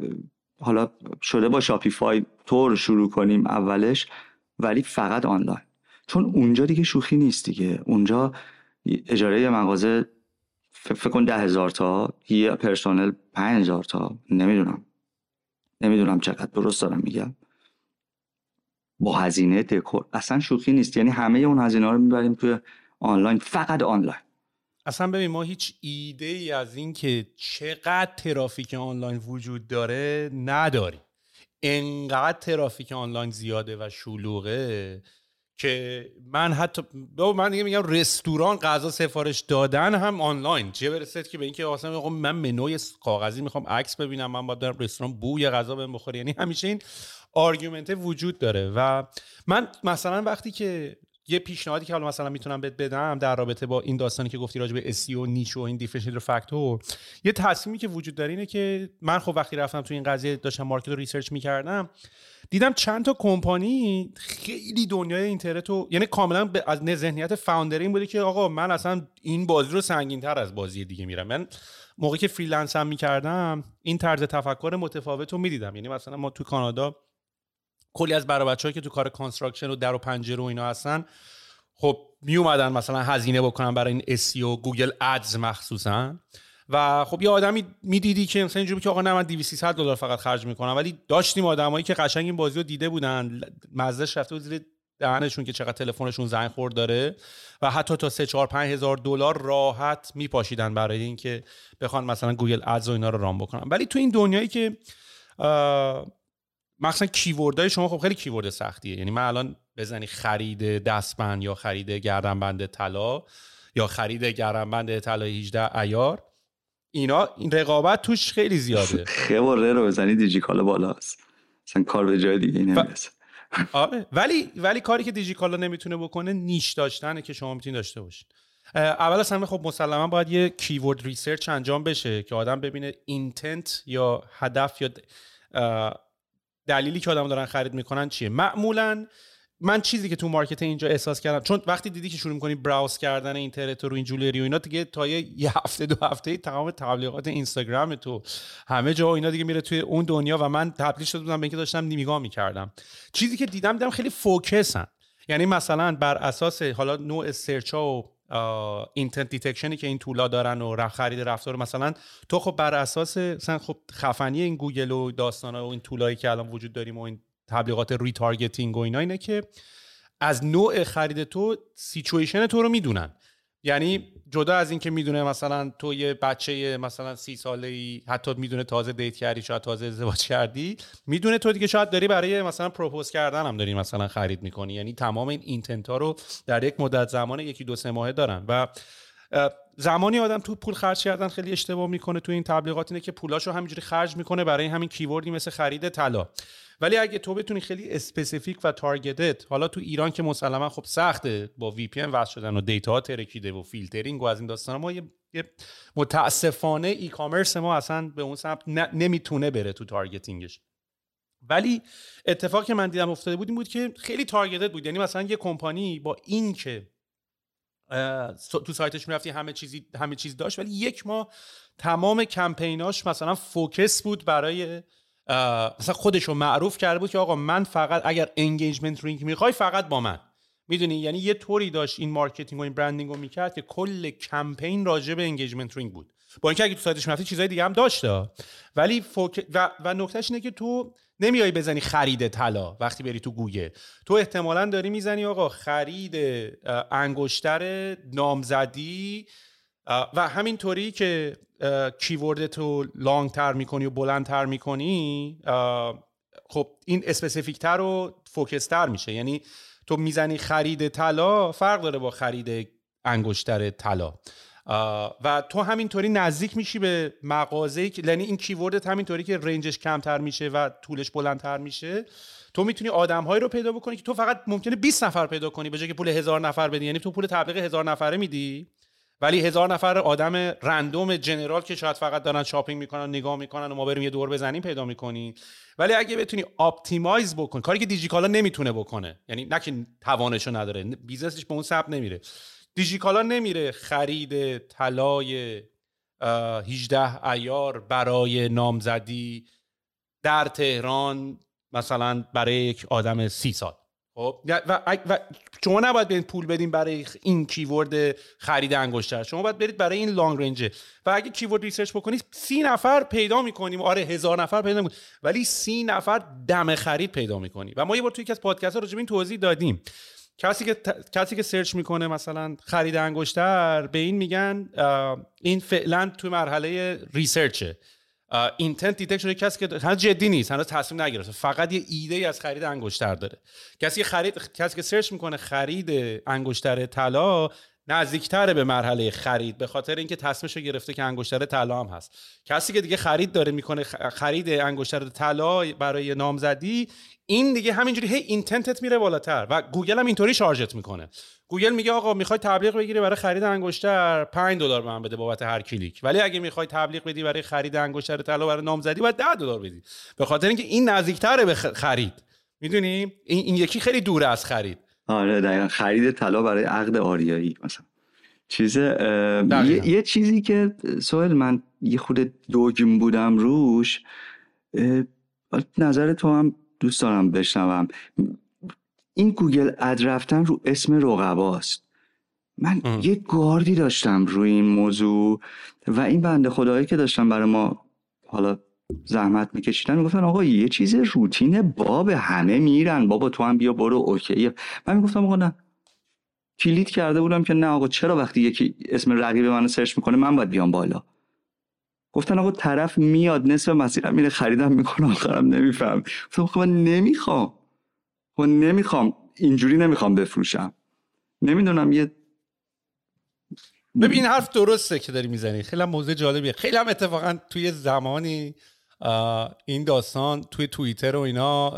حالا شده با شاپیفای طور شروع کنیم اولش ولی فقط آنلاین. چون اونجا دیگه شوخی نیست دیگه. اونجا اجاره مغازه فکر کن ده هزار تا یه پرسونل پنج هزار تا. نمی‌دونم. نمی‌دونم چقدر. درست دارم میگم. با هزینه دکور. اصلا شوخی نیست. یعنی همه اون هزینه رو می‌بریم توی آنلاین فقط آنلاین. اصلا ببین ما هیچ ایده ای از این که چقدر ترافیک آنلاین وجود داره نداریم. انقدر ترافیک آنلاین زیاده و شلوغه که من حتی من دیگه میگم رستوران غذا سفارش دادن هم آنلاین. چه برسه که به اینکه اصلا من منوی کاغذی می‌خوام عکس ببینم من باید برم رستوران بوی غذا بهم بخوره. یعنی همیشه این argument وجود داره. و من مثلا وقتی که یه پیشنهادی که حالا مثلا می‌تونم بهت بدم در رابطه با این داستانی که گفتی راجع به SEO niche و این differentiator factor یه تصمیمی که وجود داره اینه که من خب وقتی رفتم تو این قضیه داشتم market رو research می‌کردم دیدم چند تا کمپانی خیلی دنیای اینترنت رو یعنی کاملا از ذهنیت founder این بوده که آقا من اصلا این بازی رو سنگین تر از بازی دیگه میرم. من موقعی که freelance هم می‌کردم این طرز تفکر متفاوت رو می‌دیدم. یعنی مثلا ما تو کانادا کلی از برندایی که تو کار construction و در و پنجره و اینا هستن خب می اومدن مثلا هزینه بکنن برای این و Google Ads مخصوصا. و خب یه آدمی می‌دیدی که مثلا اینجوری که آقا نه من 200 دلار فقط خرج می‌کنم ولی داشتیم آدمایی که قشنگ این بازی رو دیده بودن مزه‌ش رفته بود زیر دهنشون که چقدر تلفنشون زنگ خورد داره و حتی تا 3 4 5 هزار دلار راحت میپاشیدن برای اینکه بخوان مثلا Google Ads و اینا رو رام بکنن. ولی تو این دنیایی که مثلا keyword های شما خب خیلی keyword سختیه. یعنی من الان بزنی خرید دستبند یا خرید گردنبند طلا یا خرید گردنبند طلا 18 عیار اینا این رقابت توش خیلی زیاده. خبره رو بزنی دیجیکالا بالاست. مثلا کار به جای دیگه نمی‌رسه. آره ولی ولی کاری که دیجیکالا نمی‌تونه بکنه niche داشتنه که شما می‌تونید داشته باشید اول از همه خب مسلما باید یه keyword research انجام بشه که آدم ببینه intent یا هدف یا دلیلی که آدم دارن خرید می‌کنن چیه؟ معمولا من چیزی که تو market اینجا احساس کردم چون وقتی دیدی که شروع می‌کنی browse کردن اینترنت رو این jewelry و اینا دیگه تا یه هفته دو هفته تمام تبلیغات اینستاگرام تو همه جا و اینا دیگه میره توی اون دنیا و من تبدیل شده بودم به اینکه داشتم نگاه می‌کردم. چیزی که دیدم دیدم خیلی focus ن. یعنی مثلا بر اساس حالا نوع search و intent detection ی که این tool ا دارن و خرید رفتار. مثلا تو خب بر اساس مثلا خب خفنی این گوگل و داستان و این tool ایی که الان وجود داریم و این تبلیغات retargeting و اینا اینه که از نوع خرید تو سیچویشن تو رو می‌دونن. یعنی جدا از اینکه می‌دونه مثلا تو یه بچه مثلا سی ساله ای حتی می‌دونه تازه date کردی شاید تازه ازدواج کردی می‌دونه تو دیگه شاید داری برای مثلا propose کردن هم داری مثلا خرید می‌کنی. یعنی تمام این intent ها رو در یک مدت زمان یکی دو سه ماهه دارن. و زمانی آدم تو پول خرج کردن خیلی اشتباه می‌کنه تو این تبلیغات اینه که پولاشو همینجوری خرج می‌کنه برای همین keyword ی مثل خرید طلا. ولی اگه تو بتونی خیلی specific و targeted حالا تو ایران که مسلما خب سخته با VPN وصل شدن و data ترکیده و فیلترینگ و از این داستان ما یه, متاسفانه e-commerce ما اصلا به اون سمت نمی‌تونه بره تو targeting ش. ولی اتفاقی که من دیدم افتاده بود این بود که خیلی targeted بود. یعنی مثلا یه کمپانی با این که تو سایتش می‌رفتی همه چیزی همه چیز داشت ولی یک ماه تمام کمپیناش مثلا focus بود برای مثلا خودش رو معروف کرده بود که آقا من فقط اگر engagement ring می‌خوای فقط با من. می‌دونی؟ یعنی یه طوری داشت این مارکتینگ و این برندینگ رو می‌کرد که کل کمپین راجع به engagement ring بود. با اینکه اگه تو سایتش می‌رفتی چیزای دیگه هم داشته ولی foc... و, و نکتهش اینه که تو نمیای بزنی خرید طلا وقتی بری تو گوگل. تو احتمالا داری می‌زنی آقا خرید انگشتر نامزدی و همینطوری که keyword تو long تر می‌کنی و بلند تر می‌کنی خب این specific تر و focus تر میشه. یعنی تو می‌زنی خرید طلا فرق داره با خرید انگشتر طلا. و تو همینطوری نزدیک میشی به مغازه یعنی این keyword ت همینطوری که range ش کمتر میشه و طولش بلندتر میشه تو می‌تونی آدمهایی رو پیدا بکنی که تو فقط ممکنه 20 نفر پیدا کنی به جای که پول هزار نفر بدی. یعنی تو پول تبلیغ هزار نفره میدی. ولی هزار نفر آدم random general که شاید فقط دارن shopping می‌کنن نگاه می‌کنن و ما بریم یه دور بزنیم پیدا می‌کنی. ولی اگه بتونی optimize بکن کاری که دیجیکالا نمی‌تونه بکنه. یعنی نه که توانشو نداره business ش به اون سمت نمیره. دیجیکالا نمیره خرید طلای 18 عیار برای نامزدی در تهران مثلا برای یک آدم سی سال. خب و, و شما نباید برید پول بدین برای این keyword خرید انگشتر. شما باید برید برای این long range ه و اگه keyword research بکنید سی نفر پیدا می‌کنیم. آره هزار نفر پیدا می‌کنیم. ولی سی نفر دم خرید پیدا می‌کنیم. و ما یه بار توی یکی از پادکست ها این توضیح دادیم. کسی که کسی که search می‌کنه مثلا خرید انگشتر به این میگن این فعلا تو مرحله research ه intent detect شده کسی که هنوز جدی نیست هنوز تصمیم نگرفته. فقط یه ایده ای از خرید انگشتر داره. کسی که خرید کسی که search می‌کنه خرید انگشتر طلا نزدیکتره به مرحله خرید به خاطر اینکه تصمیمش رو گرفته که انگشتر طلا هم هست. کسی که دیگه خرید داره می‌کنه خرید انگشتر طلا برای نامزدی این دیگه همینجوری هی intent ت میره بالاتر و گوگل هم اینطوری charge ت می‌کنه. گوگل میگه آقا می‌خوای تبلیغ بگیری برای خرید انگشتر 5 دلار به من بده بابت هر کلیک. ولی اگه می‌خوای تبلیغ بدی برای خرید انگشتر طلا برای نامزدی باید 10 دلار بدی. به خاطر اینکه این نزدیکتره به خرید. می‌دونی؟ این, این یکی خیلی دوره از خرید. آره دقیقا. خرید طلا برای عقد آریایی مثلا. چیز یه،, یه, چیزی که سوال من یه خود دوگم بودم روش نظر تو هم دوست دارم بشنوم. این Google Ad رفتن رو اسم رقباست. من یه گاردی داشتم روی این موضوع و این بنده خدایی که داشتم برای ما حالا زحمت میکشیدن می‌گفتن آقا یه چیز روتین بابا همه میرن. بابا تو هم بیا برو okay من می‌گفتم آقا نه. کلید کرده بودم که نه آقا چرا وقتی یکی اسم رقیب منو search می‌کنه من باید بیام بالا؟ گفتن آقا طرف میاد نصف مسیرم میره خریدم می‌کنه آخرم نمیفهمه. گفتم خب من نمی‌خوام. خب نمی‌خوام اینجوری نمی‌خوام بفروشم. نمی‌دونم یه ببین حرف درسته که داری می‌زنی. خیلی هم موضوع جالبیه. خیلی هم اتفاقا توی زمانی این داستان توی توییتر و اینا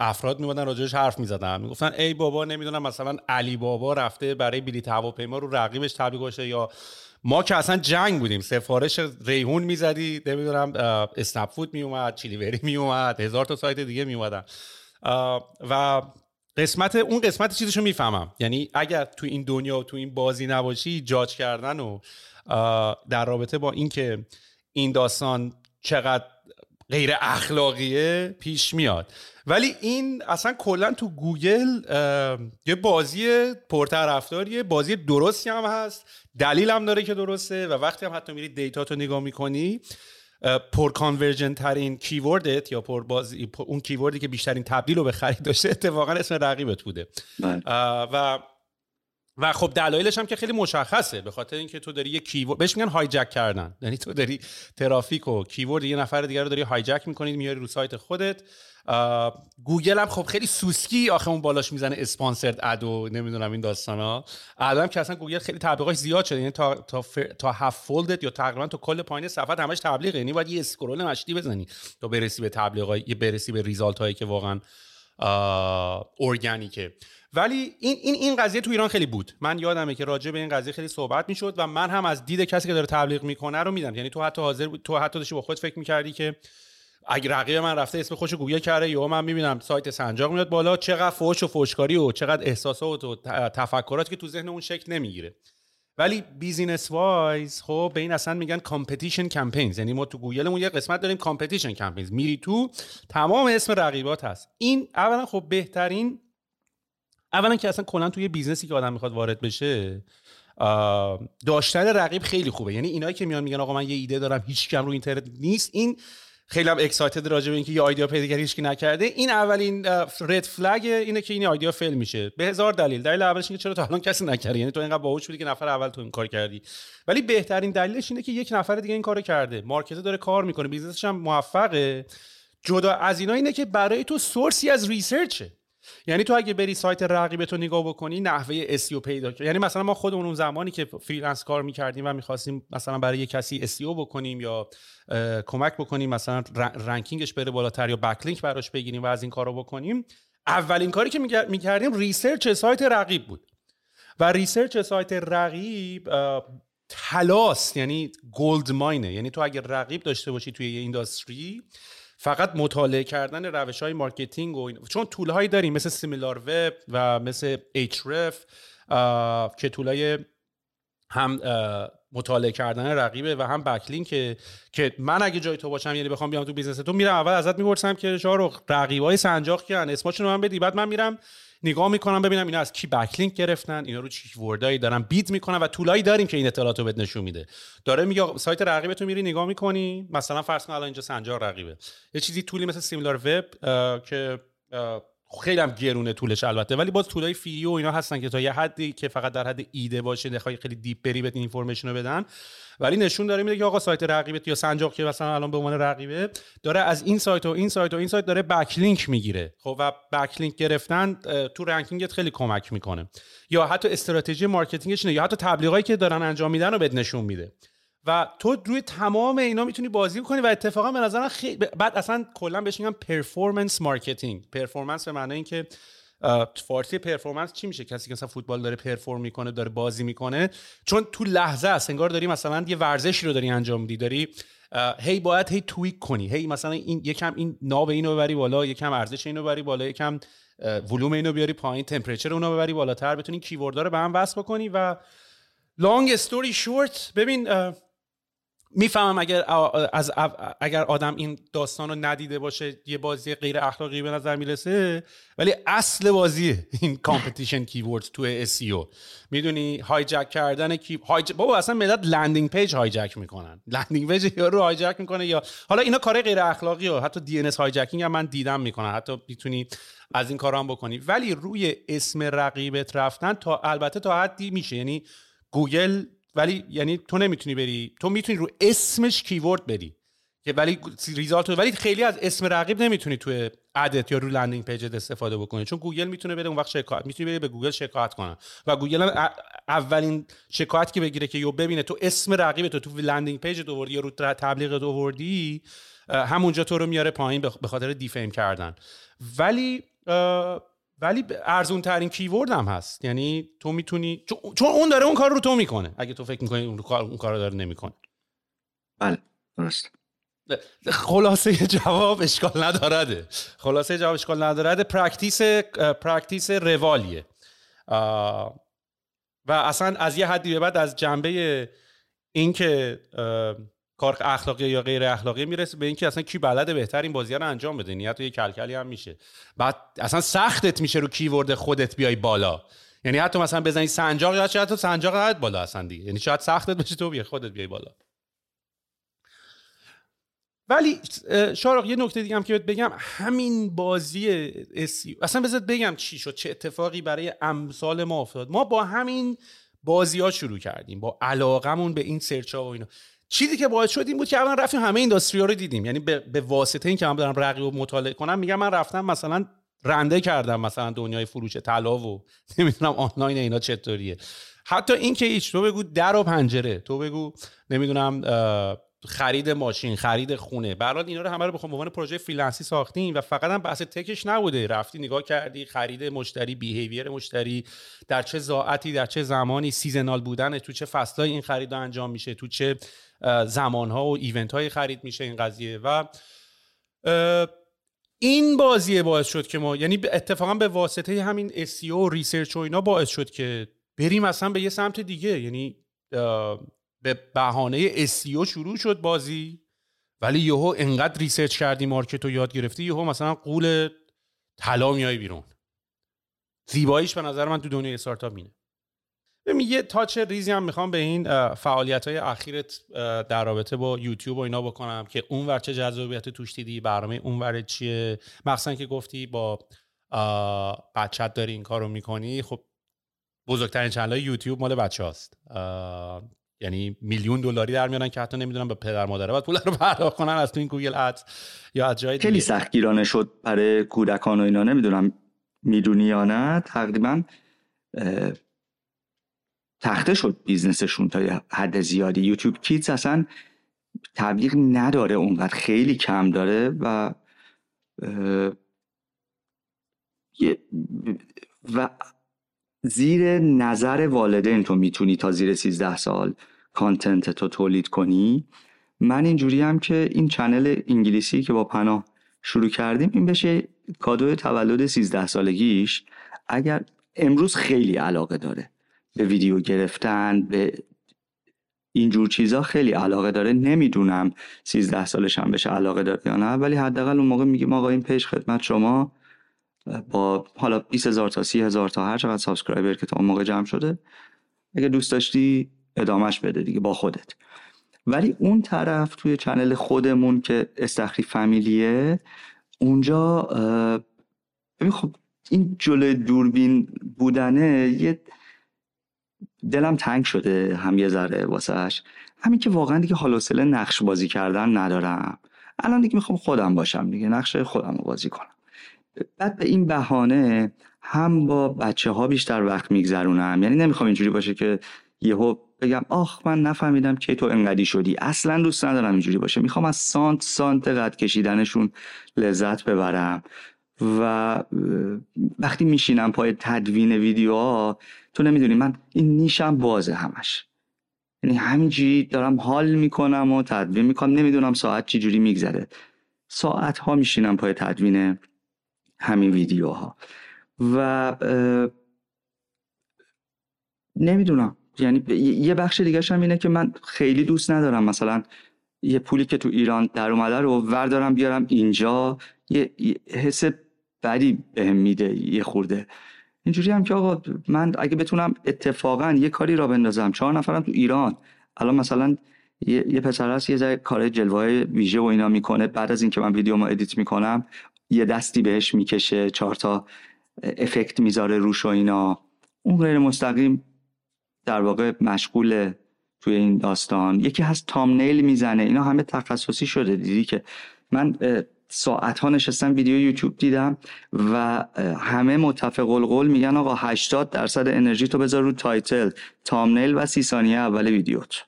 افراد میبودن راجعش حرف می‌زدن. می‌گفتن ای بابا نمی‌دونم مثلا علی بابا رفته برای بلیط هواپیما رو رقیبش تبلیغ یا ما که اصلا جنگ بودیم سفارش ریحون می‌زدی نمی‌دونم اسنپ فود میومد چیلیوری میومد هزار تا سایت دیگه میومدن و قسمت اون قسمت چیزشو می‌فهمم. یعنی اگر تو این دنیا تو این بازی نباشی جاج کردن و در رابطه با اینکه این داستان چقدر غیر اخلاقیه پیش میاد. ولی این اصلا کلا تو گوگل یه بازی پرطرفداریه بازی درستی هم هست دلیل هم داره که درسته و وقتی هم حتی میری data تو نگاه می‌کنی پر conversion ترین keyword ت یا پر بازی اون keyword ی که بیشترین تبدیل رو به خرید داشته اتفاقا اسم رقیبت بوده بله. و و خب دلایلش هم که خیلی مشخصه به خاطر اینکه تو داری یه keyword بهش میگن hijack کردن. یعنی تو داری ترافیک و keyword یه نفر دیگر رو داری hijack می‌کنید میاری رو سایت خودت. گوگل هم خب خیلی سوسکی آخه اون بالاش می‌زنه sponsored ad و نمی‌دونم این داستانا. الان که اصلا گوگل خیلی تبلیغاش زیاد شده یعنی تا تا تا half fold ت یا تقریبا تو کل پایین صفحه همش تبلیغه. یعنی باید یه scroll مشتی بزنی تا برسی به تبلیغای یه برسی به result هایی که واقعا ارگانیکه ولی این این این قضیه تو ایران خیلی بود. من یادمه که راجع به این قضیه خیلی صحبت می‌شد و من هم از دید کسی که داره تبلیغ می‌کنه رو میدم. یعنی تو حتی حاضر تو حتی داشتی با خود فکر می‌کردی که اگه رقیب من رفته اسم خوش گوگل کرده یا من می‌بینم سایت سنجاق میاد بالا چقدر فوش و فوشکاری و چقدر احساسات و تفکرات که تو ذهنمون شکل نمی‌گیره. ولی business wise خب به این اصلا میگن competition campaigns یعنی ما تو گوگلمون یه قسمت داریم competition campaigns میری تو تمام اسم رقیبات هست. این اولا خب بهترین اولا که اصلا کلا توی business ی که آدم می‌خواد وارد بشه داشتن رقیب خیلی خوبه. یعنی اینایی که میان میگن آقا من یه ایده دارم هیچکی هم رو اینترنت نیست. این خیلی هم excited راجع به اینکه یه idea پیدا کردی هیچ نکرده. این اولین red flag اینه که این idea fail میشه. به هزار دلیل. دلیل اولش اینه چرا تا الان کسی نکرده؟ یعنی تو اینقدر باهوش بودی که نفر اول تو این کار کردی. ولی بهترین دلیلش اینه که یک نفر دیگه این کارو کرده. market داره کار می‌کنه. business ش هم موفقه. جدا از اینا اینه که برای تو source ی از research ه یعنی تو اگه بری سایت رقیب تو نگاه بکنی نحوه SEO پیدا کنی یعنی مثلا ما خودمون اون زمانی که freelance کار می‌کردیم و می‌خواستیم مثلا برای یه کسی SEO بکنیم یا کمک بکنیم مثلا ranking ش بره بالاتر یا backlink براش بگیریم و از این کارو بکنیم اولین کاری که می‌کردیم research سایت رقیب بود. و research سایت رقیب طلاست یعنی gold mine ه یعنی تو اگر رقیب داشته باشی توی یه industry فقط مطالعه کردن روش های marketing و چون tool هایی داریم مثل Similarweb و مثل Ahrefs که tool ای هم مطالعه کردن رقیبه و هم backlink که که من اگه جای تو باشم یعنی بخوام بیام تو business تو میرم اول ازت می‌پرسم که شاه رقیبای سنجاق کیان؟ اسمشون رو من بدی بعد من میرم نگاه می‌کنم ببینم اینا از کی backlink گرفتن اینا رو keyword ایی دارن bid می‌کنن و tool ایی داریم که این اطلاعات رو بهت نشون میده. داره میگه سایت رقیبتون میری نگاه می‌کنی مثلا فرض کن الان اینجا سنجاق رقیبه. یه چیزی tool ی مثل Similarweb که خیلی هم گرونه tool ش البته. ولی باز tool ای free و اینا هستن که تا یه حدی که فقط در حد ایده باشه نخوای خیلی deep بری بهت information رو بدن. ولی نشون داره میده که آقا سایت رقیبت یا سنجاق که مثلا الان به عنوان رقیبه داره از این سایت و این سایت و این سایت داره backlink می‌گیره. خب و backlink گرفتن تو ranking ت خیلی کمک می‌کنه. یا حتی استراتژی marketing ش یا حتی تبلیغایی که دارن انجام میدن رو بهت نشون میده. و تو روی تمام اینا می‌تونی بازی کنی و اتفاقا به نظرم خیلی بعد اصلا کلا بهش میگن performance marketing performance به معنی اینکه فارسی performance چی میشه؟ کسی که مثلا فوتبال داره perform می‌کنه داره بازی می‌کنه. چون تو لحظه است انگار داری مثلا یه ورزشی رو داری انجام میدی داری هی باید هی tweak کنی هی مثلا این یکم این ناو اینو ببری بالا یکم ارزش اینو ببری بالا یکم ولوم اینو بیاری پایین temperature اونو ببری بالاتر بتونی keyword ا رو به هم وصل بکنی و long story short ببین می‌فهمم اگر از اگر آدم این داستان رو ندیده باشه یه بازی غیر اخلاقی به نظر می‌رسه. ولی اصل بازی این competition keyword تو SEO می‌دونی hijack کردن کی hij... بابا اصلا مدت landing page hijack می‌کنن. landing page یا رو hijack می‌کنه یا حالا اینا کار غیر اخلاقی و حتی DNS hijacking هم من دیدم می‌کنن. حتی می‌تونی از این کارا هم بکنی. ولی روی اسم رقیبت رفتن تا البته تا حدی میشه. یعنی گوگل ولی یعنی تو نمی‌تونی بری تو می‌تونی رو اسمش keyword بری که ولی result ولی خیلی از اسم رقیب نمی‌تونی توی ad ت یا رو landing page ت استفاده بکنی. چون گوگل می‌تونه بره اون وقت شکایت می‌تونی بری به گوگل شکایت کنه و گوگل هم اولین شکایت که بگیره که یو ببینه تو اسم رقیب تو تو landing page ت آوردی یا رو تبلیغت آوردی همونجا تو رو میاره پایین به خاطر defame کردن. ولی ولی ارزون ترین keyword هم هست. یعنی تو می‌تونی چون اون داره اون کار رو تو می‌کنه. اگه تو فکر می‌کنی اون کار اون کار داره نمی‌کنه. بله درست. خلاصه جواب اشکال ندارده. خلاصه جواب اشکال ندارده. practice practice روالیه. و اصلا از یه حدی به بعد از جنبه اینکه کار اخلاقی یا غیر اخلاقی می‌رسه به اینکه اصلا کی بلد بهتر این بازی رو انجام بده. نیت یه کلکلی هم میشه. بعد اصلا سختت میشه رو keyword خودت بیای بالا. یعنی حتی مثلا بزنی سنجاق یا شاید تو سنجاق قد بالا اصلا دیگه. یعنی شاید سختت بشه تو بیای خودت بیای بالا. ولی شارق یه نکته دیگه هم که بگم. همین بازی اسی اصلا بذار بگم چی شد چه اتفاقی برای امثال ما افتاد. ما با همین بازی ها شروع کردیم. با علاقمون به این سرچ ها و اینا. چیزی که باعث شد این بود که اولا رفتیم همه اینداستری رو دیدیم. یعنی به, به واسطه این که من دارم رقیب و مطالعه کنم میگم من رفتم مثلا رنده کردم مثلا دنیای فروش طلا و نمی‌دونم آنلاین اینا چطوریه. حتی این که هیچ تو بگو در و پنجره تو بگو نمی‌دونم خرید ماشین خرید خونه. برات اینا رو همه رو به عنوان پروژه freelance ی ساختیم و فقط هم بحث tech ش نبوده. رفتی نگاه کردی خرید مشتری behavior مشتری در چه ساعتی در چه زمانی seasonal بودن تو چه فصلای این خرید انجام میشه تو چه زمانها و event های خرید میشه این قضیه و این بازی باعث شد که ما یعنی اتفاقا به واسطه همین SEO و research و اینا باعث شد که بریم اصلا به یه سمت دیگه. یعنی به بهانه SEO شروع شد بازی ولی یهو انقدر research کردی market رو یاد گرفتی یهو مثلا گول طلا میای بیرون. زیباییش به نظر من تو دنیای استارتاپ همینه یه touch ریزی هم می‌خوام به این فعالیت های اخیرت در رابطه با یوتیوب و اینا بکنم که اون ور چه جذابیت توش دیدی برنامه اون ور چیه. مخصوصا که گفتی با بچت داری این کارو می‌کنی. خب بزرگترین channel یوتیوب مال بچه هاست. یعنی میلیون دلاری در میارن که حتی نمی‌دونم به پدر مادره باید پول رو پرداخت کنن از تو این Google Ads یا از جای خیلی سختگیرانه شد برای کودکان و اینا. نمی‌دونم می‌دونی یا نه. تقریبا تخته شد business شون تا حد زیادی. YouTube Kids اصلا تبلیغ نداره اونقدر خیلی کم داره و و زیر نظر والدین تو می‌تونی تا زیر 13 سال content تو تولید کنی. من اینجوری هم که این channel انگلیسی که با پناه شروع کردیم این بشه کادو تولد 13 سالگیش. اگر امروز خیلی علاقه داره. به ویدیو گرفتن به اینجور چیزا خیلی علاقه داره. نمی‌دونم 13 سالش هم بشه علاقه داره یا نه ولی حداقل اون موقع میگیم آقا این page خدمت شما با حالا 20 هزار تا 30 هزار تا هر چقدر subscriber که تا اون موقع جمع شده اگه دوست داشتی ادامهش بده دیگه با خودت. ولی اون طرف توی channel خودمون که استخری فمیلیه اونجا ببین خب این جلوی دوربین بودنه یه دلم تنگ شده هم یه ذره واسهش همین که واقعا دیگه حال نقش بازی کردن ندارم. الان دیگه می‌خوام خودم باشم دیگه نقش خودم رو بازی کنم. بعد به این بهانه هم با بچه ها بیشتر وقت میگذرونم. یعنی نمی‌خوام اینجوری باشه که یهو بگم آخ من نفهمیدم که تو انقدی شدی. اصلا دوست ندارم اینجوری باشه. می‌خوام از سانت سانت قد کشیدنشون لذت ببرم. و وقتی میشینم پای تدوین ویدیوها تو نمی‌دونی من این نیشم بازه همش. یعنی همینجوری دارم حال می‌کنم و تدوین می‌کنم نمی‌دونم ساعت چی جوری میگذره. ساعت ها میشینم پای تدوین همین ویدیوها و نمی‌دونم. یعنی یه بخش دیگه هم اینه که من خیلی دوست ندارم. مثلا یه پولی که تو ایران در اومده رو وردارم بیارم اینجا. یه حس بدی بهم میده یه خورده. اینجوری هم که آقا من اگه بتونم اتفاقا یه کاری را بندازم چهار نفرم تو ایران الان مثلا یه, یه پسر هست یه ذره کار جلوه ویژه و اینا می‌کنه. بعد از اینکه من ویدیو ما ادیت می‌کنم یه دستی بهش می‌کشه چهار تا افکت می‌ذاره روش و اینا. اون غیر مستقیم در واقع مشغول توی این داستان. یکی هست تامنیل می‌زنه. اینا همه تخصصی شده. دیدی که من ساعت ها نشستم ویدیو یوتیوب دیدم و همه متفق القول میگن آقا 80 درصد انرژی تو بذار رو title thumbnail و سی ثانیه اول ویدیوت.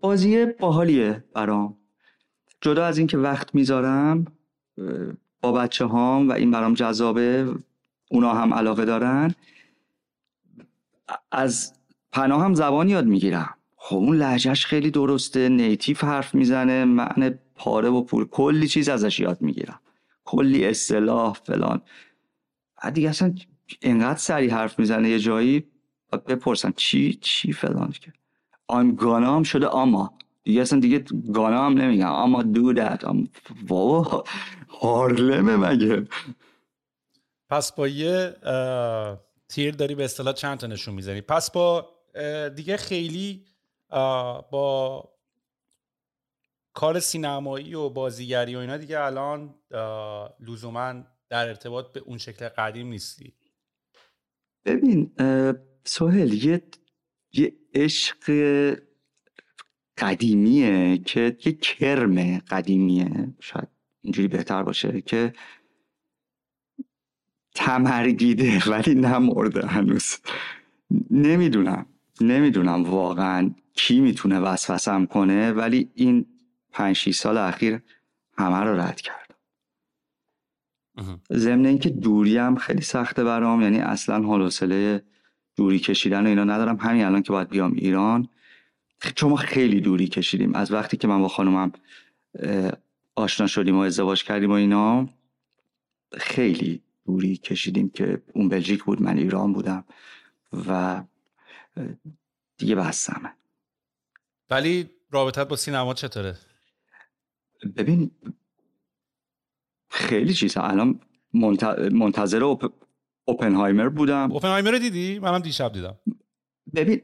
بازی باحالیه برام. جدا از اینکه وقت می‌ذارم با بچه هام و این برام جذابه اونا هم علاقه دارن از پناه هم زبان یاد می‌گیرم. خب اون لحجهش خیلی درسته نیتیف حرف می‌زنه معنی پاره و پول کلی چیز ازش یاد می‌گیرم. کلی اصطلاح فلان. دیگه اصلا اینقدر سریع حرف می‌زنه یه جایی بپرسن چی چی فلان که. آم گانا هم شده اما دیگه اصلا دیگه گانا هم نمیگم. اما دو دت بابا هارلمه مگه؟ پس با یه تیر داری به اصطلاح چند تا نشون می‌زنی؟ پس با دیگه خیلی با کار سینمایی و بازیگری و اینا دیگه الان لزوما در ارتباط به اون شکل قدیم نیستی. ببین سوهل یه یه عشق قدیمیه که یه کرم قدیمیه شاید اینجوری بهتر باشه که تمرگیده ولی نمرده هنوز. نمی‌دونم نمی‌دونم واقعا کی می‌تونه وسوسم کنه ولی این پنج سال اخیر همه رو رد کردم ضمن اینکه دوری هم خیلی سخته برام یعنی اصلا حوصله دوری کشیدن و اینا ندارم. همین الان که باید بیام ایران. چون ما خیلی دوری کشیدیم. از وقتی که من با خانومم آشنا شدیم و ازدواج کردیم و اینا خیلی دوری کشیدیم که اون بلژیک بود من ایران بودم و دیگه بستمه. ولی رابطت با سینما چطوره؟ ببین خیلی چیزا. الان منتظر اوپ... اوپنهایمر بودم. اوپنهایمر رو دیدی؟ منم دیشب دیدم. ببین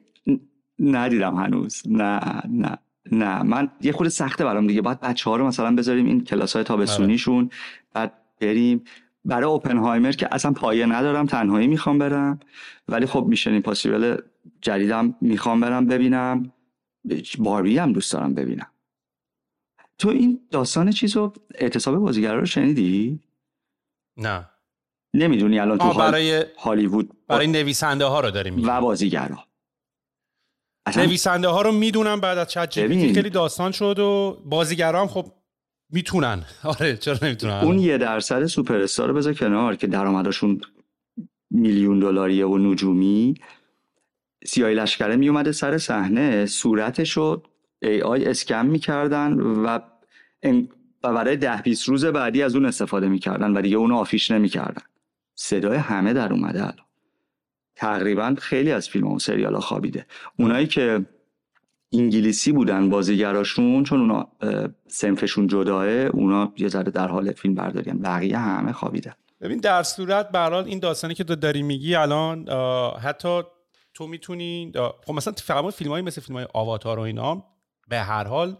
ندیدم هنوز. نه نه نه. من یه خود سخته برام دیگه. باید بچه ها رو مثلا بذاریم این کلاس های تابستونیشون. آره. بعد بریم. برای اوپنهایمر که اصلا پایه ندارم تنهایی می‌خوام برم. ولی خب میشن پاسیبل جدیدم می‌خوام برم ببینم. باربی هم دوست دارم ببینم. تو این داستان چیز رو اعتصاب بازیگرا رو شنیدی؟ نه. نمی‌دونی الان تو برای هالیوود برای نویسنده ها رو داریم و بازیگرا. نویسنده ها رو می‌دونم بعد از چت خیلی داستان شد و بازیگرا هم خب می‌تونن. آره چرا نمی‌تونن؟ اون یه درصد سوپر استار بذار کنار که درآمدشون میلیون دلاریه و نجومی. سیای لشکره میومده سر صحنه صورتش رو ای آی اسکن می‌کردن و و برای ده بیست روز بعدی از اون استفاده می‌کردن و دیگه اونو آفیش نمی‌کردن. صدای همه در اومده الان. تقریبا خیلی از فیلم و سریال ها خوابیده. اونایی که انگلیسی بودن بازیگراشون چون اونا سنفشون جداه اونا یه ذره در حال فیلم برداری بقیه همه خوابیدن. ببین در صورت برحال این داستانی که تو داری میگی الان حتی تو می‌تونی خب مثلا فقط فیلم های مثل فیلم های آواتار و اینا به هر حال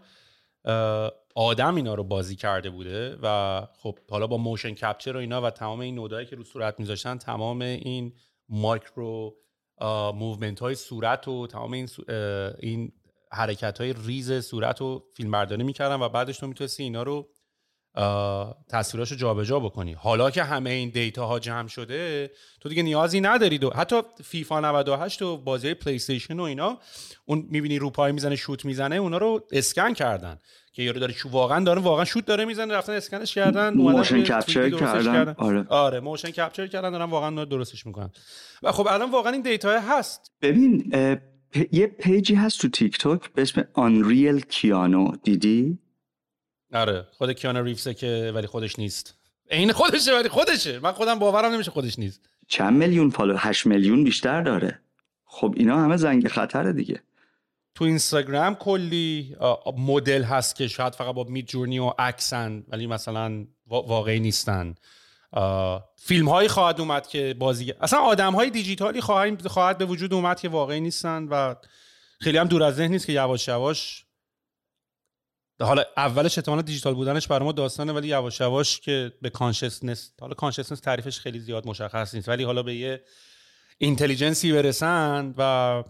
آدم اینا رو بازی کرده بوده و خب حالا با موشن کپچر و اینا و تمام این نودایی که رو صورت میذاشتن تمام این micro movement های صورت و تمام این, این حرکت های ریز صورت و فیلم برداری می‌کردن و بعدش تو می‌تونستی اینا رو تصویراشو جابجا بکنی. حالا که همه این data ها جمع شده تو دیگه نیازی نداری و حتی فیفا 98 و بازی پلی استیشن و اینا اون می‌بینی رو پای می‌زنه شوت می‌زنه اونا رو اسکن کردن. که یارو داره واقعا داره واقعا شوت داره می‌زنه رفتن اسکنش کردن motion capture کردن. آره. آره motion capture کردن دارن واقعا درستش می‌کنن. و خب الان واقعا این data هست. ببین یه page ی هست تو تیک توک به اسم Unreal Keanu دیدی؟ آره خود کیانو ریفسه که ولی خودش نیست. عین خودشه ولی خودشه. من خودم باورم نمیشه خودش نیست. چند میلیون follow؟ 8 میلیون بیشتر داره. خب اینا همه زنگ خطره دیگه. تو اینستاگرام کلی مدل هست که شاید فقط با Midjourney و اکسن ولی مثلا واقعی نیستن. فیلم هایی خواهد اومد که بازی اصلا آدم های دیجیتالی خواهد به وجود اومد که واقعی نیستن و خیلی هم دور از ذهن نیست که یواش یواش حالا اولش احتمالا دیجیتال بودنش برای ما داستانه ولی یواش یواش که به consciousness حالا consciousness تعریفش خیلی زیاد مشخص نیست ولی حالا به یه intelligence ی برسن و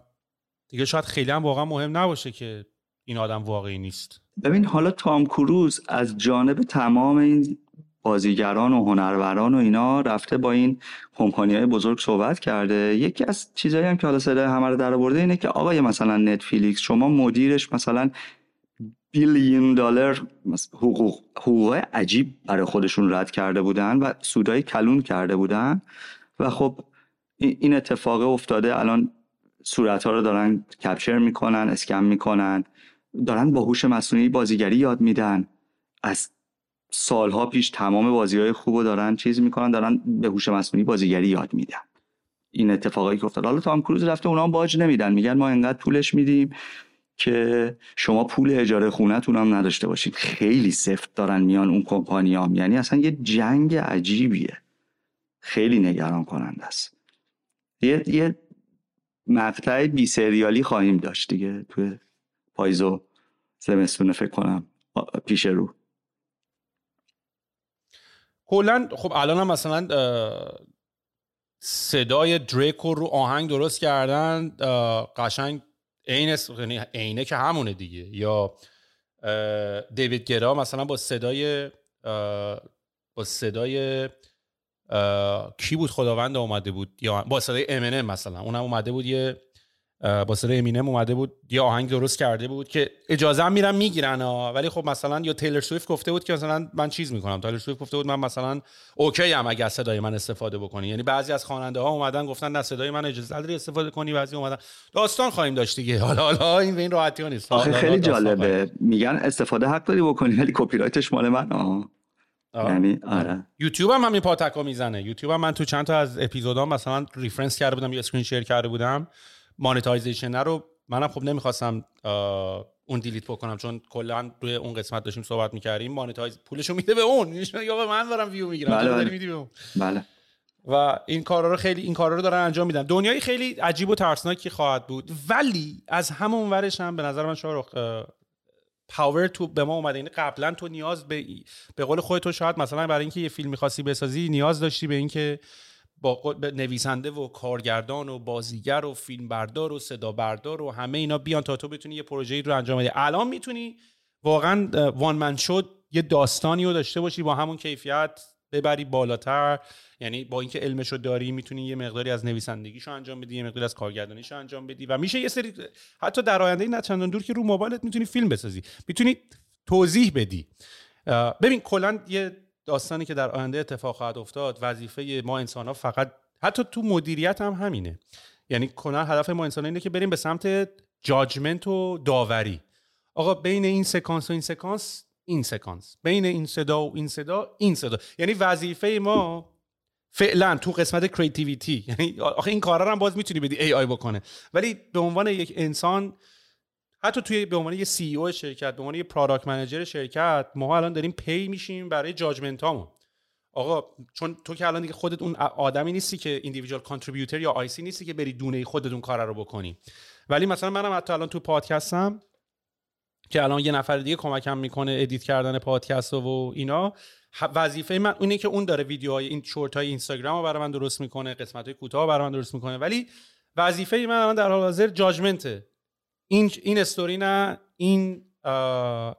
دیگه شاید خیلی هم واقعا مهم نباشه که این آدم واقعی نیست. ببین حالا تام کروز از جانب تمام این بازیگران و هنروران و اینا رفته با این کمپانی های بزرگ صحبت کرده. یکی از چیزهایی هم که حالا صدای همه رو در آورده اینه که آقای مثلا نتفلیکس شما مدیرش مثلا بیلیون دلار حقوق حقوق عجیب برای خودشون رد کرده بودن و سودای کلون کرده بودن. و خب این اتفاق افتاده. الان صورت ها رو دارن کپچر می‌کنن اسکن می‌کنن. دارن با هوش مصنوعی بازیگری یاد میدن. از سالها پیش تمام بازی های خوب رو دارن چیز می‌کنن دارن به هوش مصنوعی بازیگری یاد میدن. این اتفاقایی که افتاد حالا تام کروز رفته اونا باج نمیدن. میگن ما انقدر پولش میدیم. که شما پول اجاره خونتون هم نداشته باشید خیلی سفت دارن میان اون کمپانی هم. یعنی اصلا یه جنگ عجیبیه. خیلی نگران کننده است. یه, یه مقطع بی سریالی خواهیم داشت دیگه. توی پاییز و زمستونه فکر کنم پیش رو. کلا خب الان هم مثلا صدای دریکو رو آهنگ درست کردن قشنگ عین یعنی عینه که همونه دیگه. یا دیوید گرا مثلا با صدای با صدای کی بود خداوند اومده بود؟ یا با صدای امنه مثلا. اونم اومده بود یه با صدای امینم اومده بود یه آهنگ درست کرده بود که اجازه هم میرن می‌گیرن ولی خب مثلا یا تیلر سویفت گفته بود که مثلا من چیز می‌کنم. تیلر سویفت گفته بود من مثلا اوکی ام اگه صدای من استفاده بکنی. یعنی بعضی از خواننده ها اومدن گفتن نه صدای من اجازه نداری استفاده کنی. بعضی اومدن داستان خواهیم داشت دیگه. حالا حالا این به این راحتی ها نیست. آخه خیلی جالبه. میگن استفاده حق داری بکنی ولی کپی رایتش مال من. آه. یعنی آره. یوتیوب هم همین پاتکا می‌زنه. یوتیوب هم من تو چند تا از اپیزودام مثلا reference کرده بودم یا screen share کرده بودم. monetization رو منم خب نمی‌خواستم اون delete بکنم چون کلا روی اون قسمت داشتیم صحبت می‌کردیم monetize پولشو میده به اون. یا من دارم ویو می‌گیرم بله بله. بله. و این کارا رو خیلی این کارا رو دارن انجام میدن. دنیای خیلی عجیب و ترسناکی خواهد بود. ولی از همون ورش هم به نظر من شاهرخ پاور تو به ما اومده. یعنی قبلا تو نیاز به به قول خودت تو شاید مثلا برای اینکه یه فیلم می‌خواستی بسازی نیاز داشتی به اینکه با نویسنده و کارگردان و بازیگر و فیلمبردار و صدا بردار و همه اینا بیان تا تو بتونی یه پروژه رو انجام بدی. الان می‌تونی واقعا وان من شد یه داستانی رو داشته باشی با همون کیفیت ببری بالاتر. یعنی با اینکه علمشو داری می‌تونی یه مقداری از نویسندگیشو انجام بدی یه مقداری از کارگردانیشو انجام بدی و میشه یه سری حتی در آینده نه چندان دور که رو موبایلت می‌تونی فیلم بسازی. می‌تونی توضیح بدی. ببین کلا یه داستانی که در آینده اتفاق خواهد افتاد وظیفه ما انسان ها فقط حتی تو مدیریت هم همینه. یعنی کلا هدف ما انسان اینه که بریم به سمت judgment و داوری. آقا بین این سکانس و این سکانس این سکانس. بین این صدا و این صدا این صدا. یعنی وظیفه ما فعلا تو قسمت creativity یعنی آخه این کارا هم باز می‌تونی بدی AI بکنه. ولی به عنوان یک انسان حتی توی به عنوان یه CEO شرکت به عنوان یه product manager شرکت ما الان داریم pay میشیم برای judgment هامون آقا چون تو که الان دیگه خودت اون آدمی نیستی که individual contributor یا IC نیستی که بری دونه خودت اون کار رو بکنی. ولی مثلا منم حتی الان تو پادکستم که الان یه نفر دیگه کمکم می‌کنه edit کردن پادکست و اینا وظیفه من اونه که اون داره ویدیوهای این شورت های اینستاگرام رو برای من درست می‌کنه قسمت های کوتاه برای من درست می‌کنه. ولی وظیفه من الان در حال حاضر judgment ه این این استوری نه این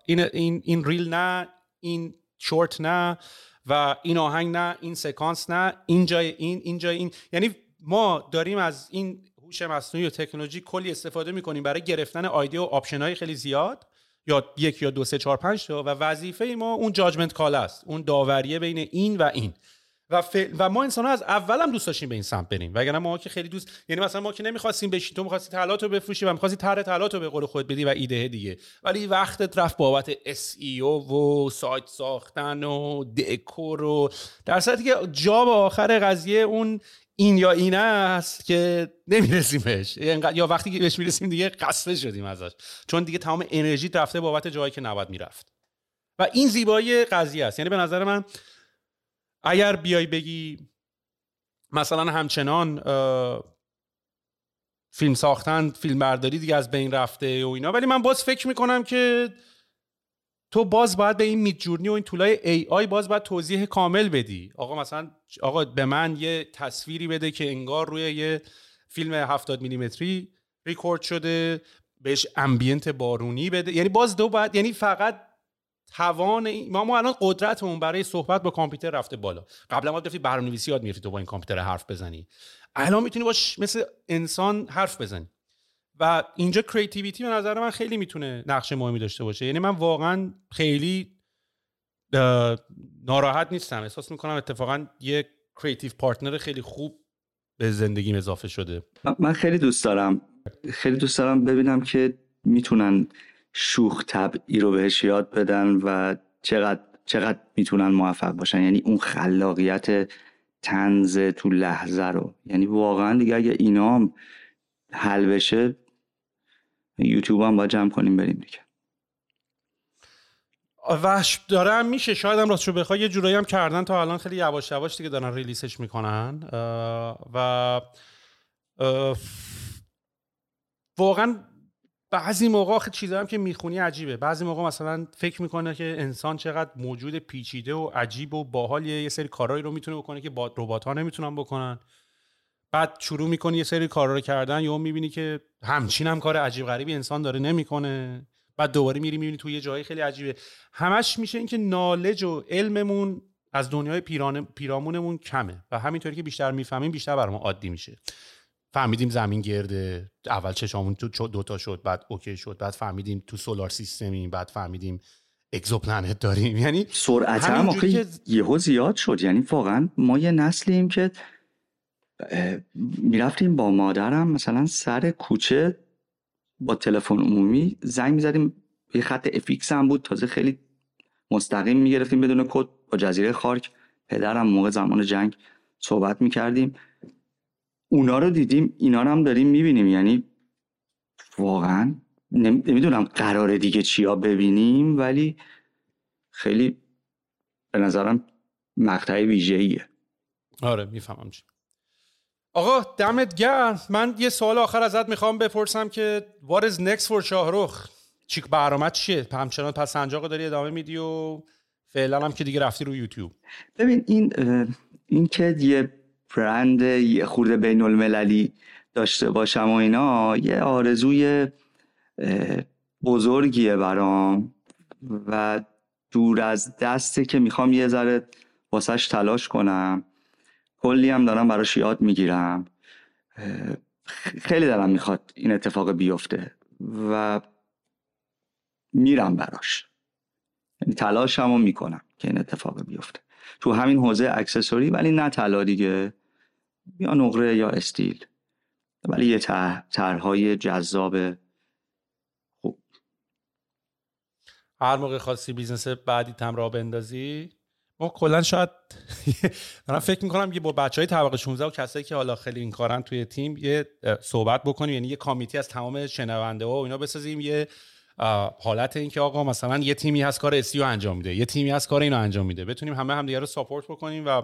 این این این reel نه این شورت نه و این آهنگ نه این سکانس نه این جای این این جای این. یعنی ما داریم از این هوش مصنوعی و تکنولوژی کلی استفاده می‌کنیم برای گرفتن idea و option های خیلی زیاد. یا یک یا دو سه چهار پنج تا. و وظیفه ما اون judgment call است. اون داوریه بین این و این. و, و ما انسان ها از اول هم دوست داشتیم به این سمت بریم. وگرنه ما که خیلی دوست یعنی مثلا ما که نمی‌خواستیم بشیم تو می‌خواستی طلات رو بفروشی و می‌خواستی طرح طلات رو به قول خود بدی و ایده دیگه. ولی وقتت رفت بابت ای و سایت ساختن و دکور و در صورتی که جا به آخر قضیه اون این یا این است که نمی‌رسیم بهش یا وقتی که بهش می‌رسیم دیگه قصه شدیم ازش. چون دیگه تمام انرژی رفته بابت جایی که نباید می‌رفت. و این زیبایی قضیه است. یعنی به نظر من اگر بیای بگی مثلا همچنان فیلم ساختن فیلم برداری دیگه از بین رفته و اینا ولی من باز فکر می‌کنم که تو باز باید به این میدجورنی و این طولای ای آی باز باید توضیح کامل بدی. آقا مثلا آقا به من یه تصویری بده که انگار روی یه فیلم 70 میلیمتری ریکورد شده بهش ambient بارونی بده. یعنی باز دو باید یعنی فقط توان ما ما الان قدرتمون برای صحبت با کامپیوتر رفته بالا. قبلا ما دفعه برنامه‌نویسی یاد می‌گرفتی تو با این کامپیوتر حرف بزنی. الان می‌تونی باش مثل انسان حرف بزنی. و اینجا creativity به نظر من خیلی می‌تونه نقش مهمی داشته باشه. یعنی من واقعا خیلی ناراحت نیستم. احساس می‌کنم اتفاقا یه creative partner خیلی خوب به زندگیم اضافه شده. من خیلی دوست دارم. خیلی دوست دارم ببینم که می‌تونن شوخ طبعی رو بهش یاد بدن و چقدر چقدر می‌تونن موفق باشن. یعنی اون خلاقیت تنز تو لحظه رو. یعنی واقعا دیگه اگه اینا هم حل بشه یوتیوب هم باید جمع کنیم بریم دیگه. وش دارم میشه. شاید هم راستشو بخوای. یه جورایی هم کردن تا الان خیلی یواش یواش دیگه دارن ریلیسش می‌کنن. و واقعا بعضی موقع چیزا هم که می‌خونی عجیبه. بعضی موقع مثلا فکر می‌کنه که انسان چقدر موجود پیچیده و عجیب و باحالیه یه سری کارهایی رو می‌تونه بکنه که با ربات ها نمی‌تونن بکنن. بعد شروع می‌کنی یه سری کارا رو کردن یا می‌بینی که همچین هم کار عجیب غریبی انسان داره نمی‌کنه. بعد دوباره میری می‌بینی توی یه جایی خیلی عجیبه. همش میشه اینکه نالج و علممون از دنیای پیرامونمون کمه و همینطوری که بیشتر می‌فهمیم بیشتر برامون عادی میشه. فهمیدیم زمین گرده اول چشامون تو دوتا شد بعد اوکی شد بعد فهمیدیم تو سولار سیستمی بعد فهمیدیم اکزوپلنت داریم. یعنی سرعت هم آخه که... یهو زیاد شد. یعنی واقعا ما یه نسلیم که می‌رفتیم با مادرم مثلا سر کوچه با تلفن عمومی زنگ می‌زدیم. یه خط افیکس هم بود تازه خیلی مستقیم می‌گرفتیم بدون کد. با جزیره خارک پدرم موقع زمان جنگ صحبت می‌کردیم. اونا رو دیدیم اینا رو هم داریم می‌بینیم. یعنی واقعا نمی‌دونم قرار دیگه چیا ببینیم ولی خیلی به نظرم مقطع ویژه‌ایه. آره می‌فهمم چی. آقا دمت گرم. من یه سوال آخر ازت می‌خوام بپرسم که what is next for شاهروخ چیک برنامه چیه؟ همچنان پس سنجاق داری ادامه میدی و فعلا هم که دیگه رفتی رو یوتیوب. ببین این این که یه برند یه خورده بین المللی داشته باشم و اینا یه آرزوی بزرگیه برام و دور از دسته که می‌خوام یه ذره واسش تلاش کنم. کلی هم دارم براش یاد می‌گیرم. خیلی دارم می‌خواد این اتفاق بیفته و میرم براش. یعنی تلاشمو می‌کنم که این اتفاق بیفته. تو همین حوزه اکسسوری ولی نه طلا دیگه. یا نقره یا استیل. ولی یه طرحهای جذاب خوب. هر موقع خواستی business بعدیتم را بندازی ما کلا شاید دارم فکر می‌کنم یه با بچه های طبقه 16 و کسایی که حالا خیلی این کارن توی تیم یه صحبت بکنیم. یعنی یه کامیتی از تمام شنونده ها و اینا بسازیم. یه حالت این که آقا مثلا یه تیمی هست کار استیو انجام میده یه تیمی هست کار اینو انجام میده. بتونیم همه همدیگه رو ساپورت بکنیم و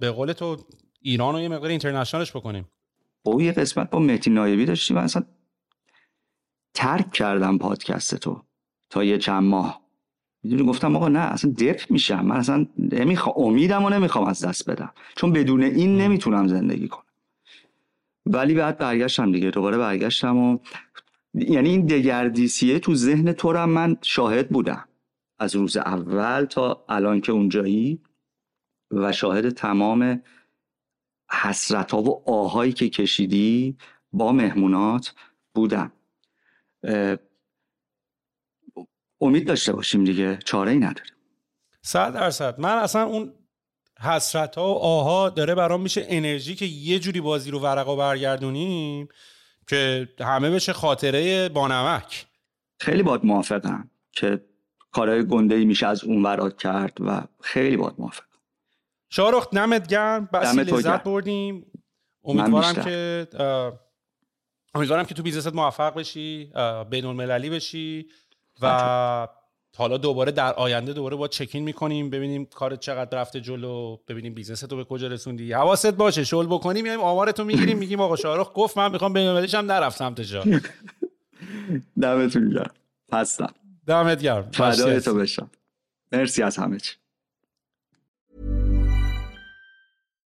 به قول تو ایران رو یه مقدار اینترنشنالش بکنیم. او یه قسمت با مهدی نایبی داشتیم. اصلا ترک کردم پادکست تو تا یه چند ماه. می‌دونی گفتم آقا نه اصلا دپ میشم. من اصلا نمی‌خوام امیدم و نمی‌خوام از دست بدم. چون بدون این نمی‌تونم زندگی کنم. ولی بعد برگشتم دیگه. دوباره برگشتم و یعنی این دگردیسیه تو ذهن تو هم من شاهد بودم. از روز اول تا الان که اونجایی و شاهد تمام حسرت ها و آهایی که کشیدی با مهمونات بودم امید داشته باشیم دیگه چاره ای نداریم. صد درصد. من اصلا اون حسرت ها و آها داره برام میشه انرژی که یه جوری بازی رو ورقا برگردونیم که همه بشه خاطره بانمک. خیلی باد موافقم که کارهای گنده ای میشه از اون ورات کرد و خیلی باد موافقم. شارخ نمت گرم. بسی لذت بردیم. امیدوارم که امیدوارم که تو بیزنست موفق بشی بین المللی بشی و حالا دوباره در آینده دوباره با check-in می‌کنیم ببینیم کارت چقدر رفته جلو ببینیم business تو به کجا رسوندی. حواست باشه شل بکنیم میایم آمارتو می‌گیریم میگیم آقا شاهرخ گفت من می‌خوام بین المللیش هم نرفت سمتش دمتون گرم. هستم. دمت گرم. فدای تو بشم. مرسی از همه چی.